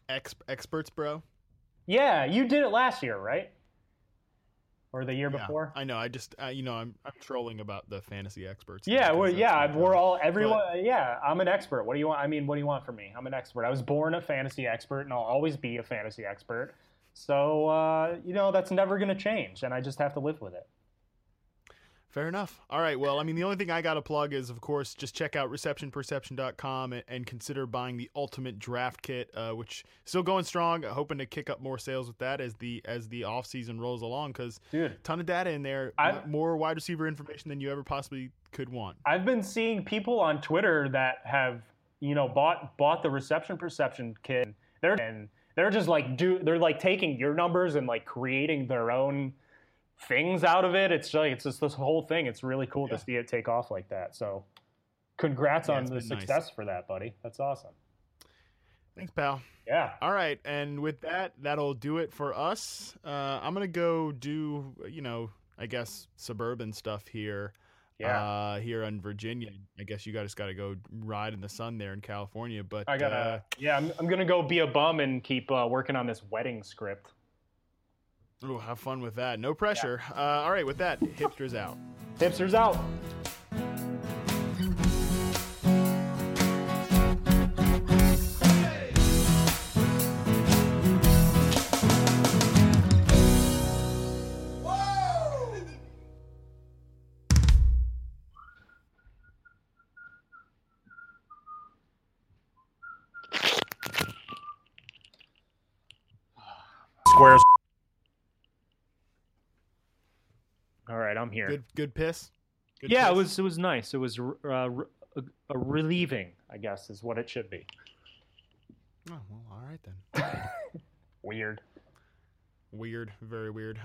Ex- experts, bro. Yeah, you did it last year, right? Or the year Yeah, before? I know. I just, uh, you know, I'm I'm trolling about the fantasy experts. Yeah, well, yeah, we're all everyone. yeah, I'm an expert. What do you want? I mean, what do you want from me? I'm an expert. I was born a fantasy expert, and I'll always be a fantasy expert. So uh, you know that's never going to change, and I just have to live with it. Fair enough. All right. Well, I mean, the only thing I got to plug is, of course, just check out receptionperception.com and, and consider buying the ultimate draft kit, uh, which is still going strong. Hoping to kick up more sales with that as the as the off season rolls along because Dude, ton of data in there, I- more wide receiver information than you ever possibly could want. I've been seeing people on Twitter that have you know bought bought the reception perception kit. They're and they're just like do they're like taking your numbers and like creating their own things out of it. It's like it's just this whole thing. It's really cool Yeah. to see it take off like that. So, congrats Yeah, on the been nice. success for that, buddy. That's awesome. Thanks, pal. Yeah. All right, and with that, that'll do it for us. Uh, I'm gonna go do, you know, I guess suburban stuff here. Yeah. Uh, here in Virginia, I guess you guys got to go ride in the sun there in California. But I gotta. uh, yeah, I'm, I'm gonna go be a bum and keep uh, working on this wedding script. ooh, have fun with that. No pressure. Uh, all right, with that, hipsters out. Hipsters out. Here. Good, good piss. Good yeah, it was it was nice. It was uh, re- uh, relieving, I guess, is what it should be. Oh, well, all right then. (laughs) Weird. Weird, very weird.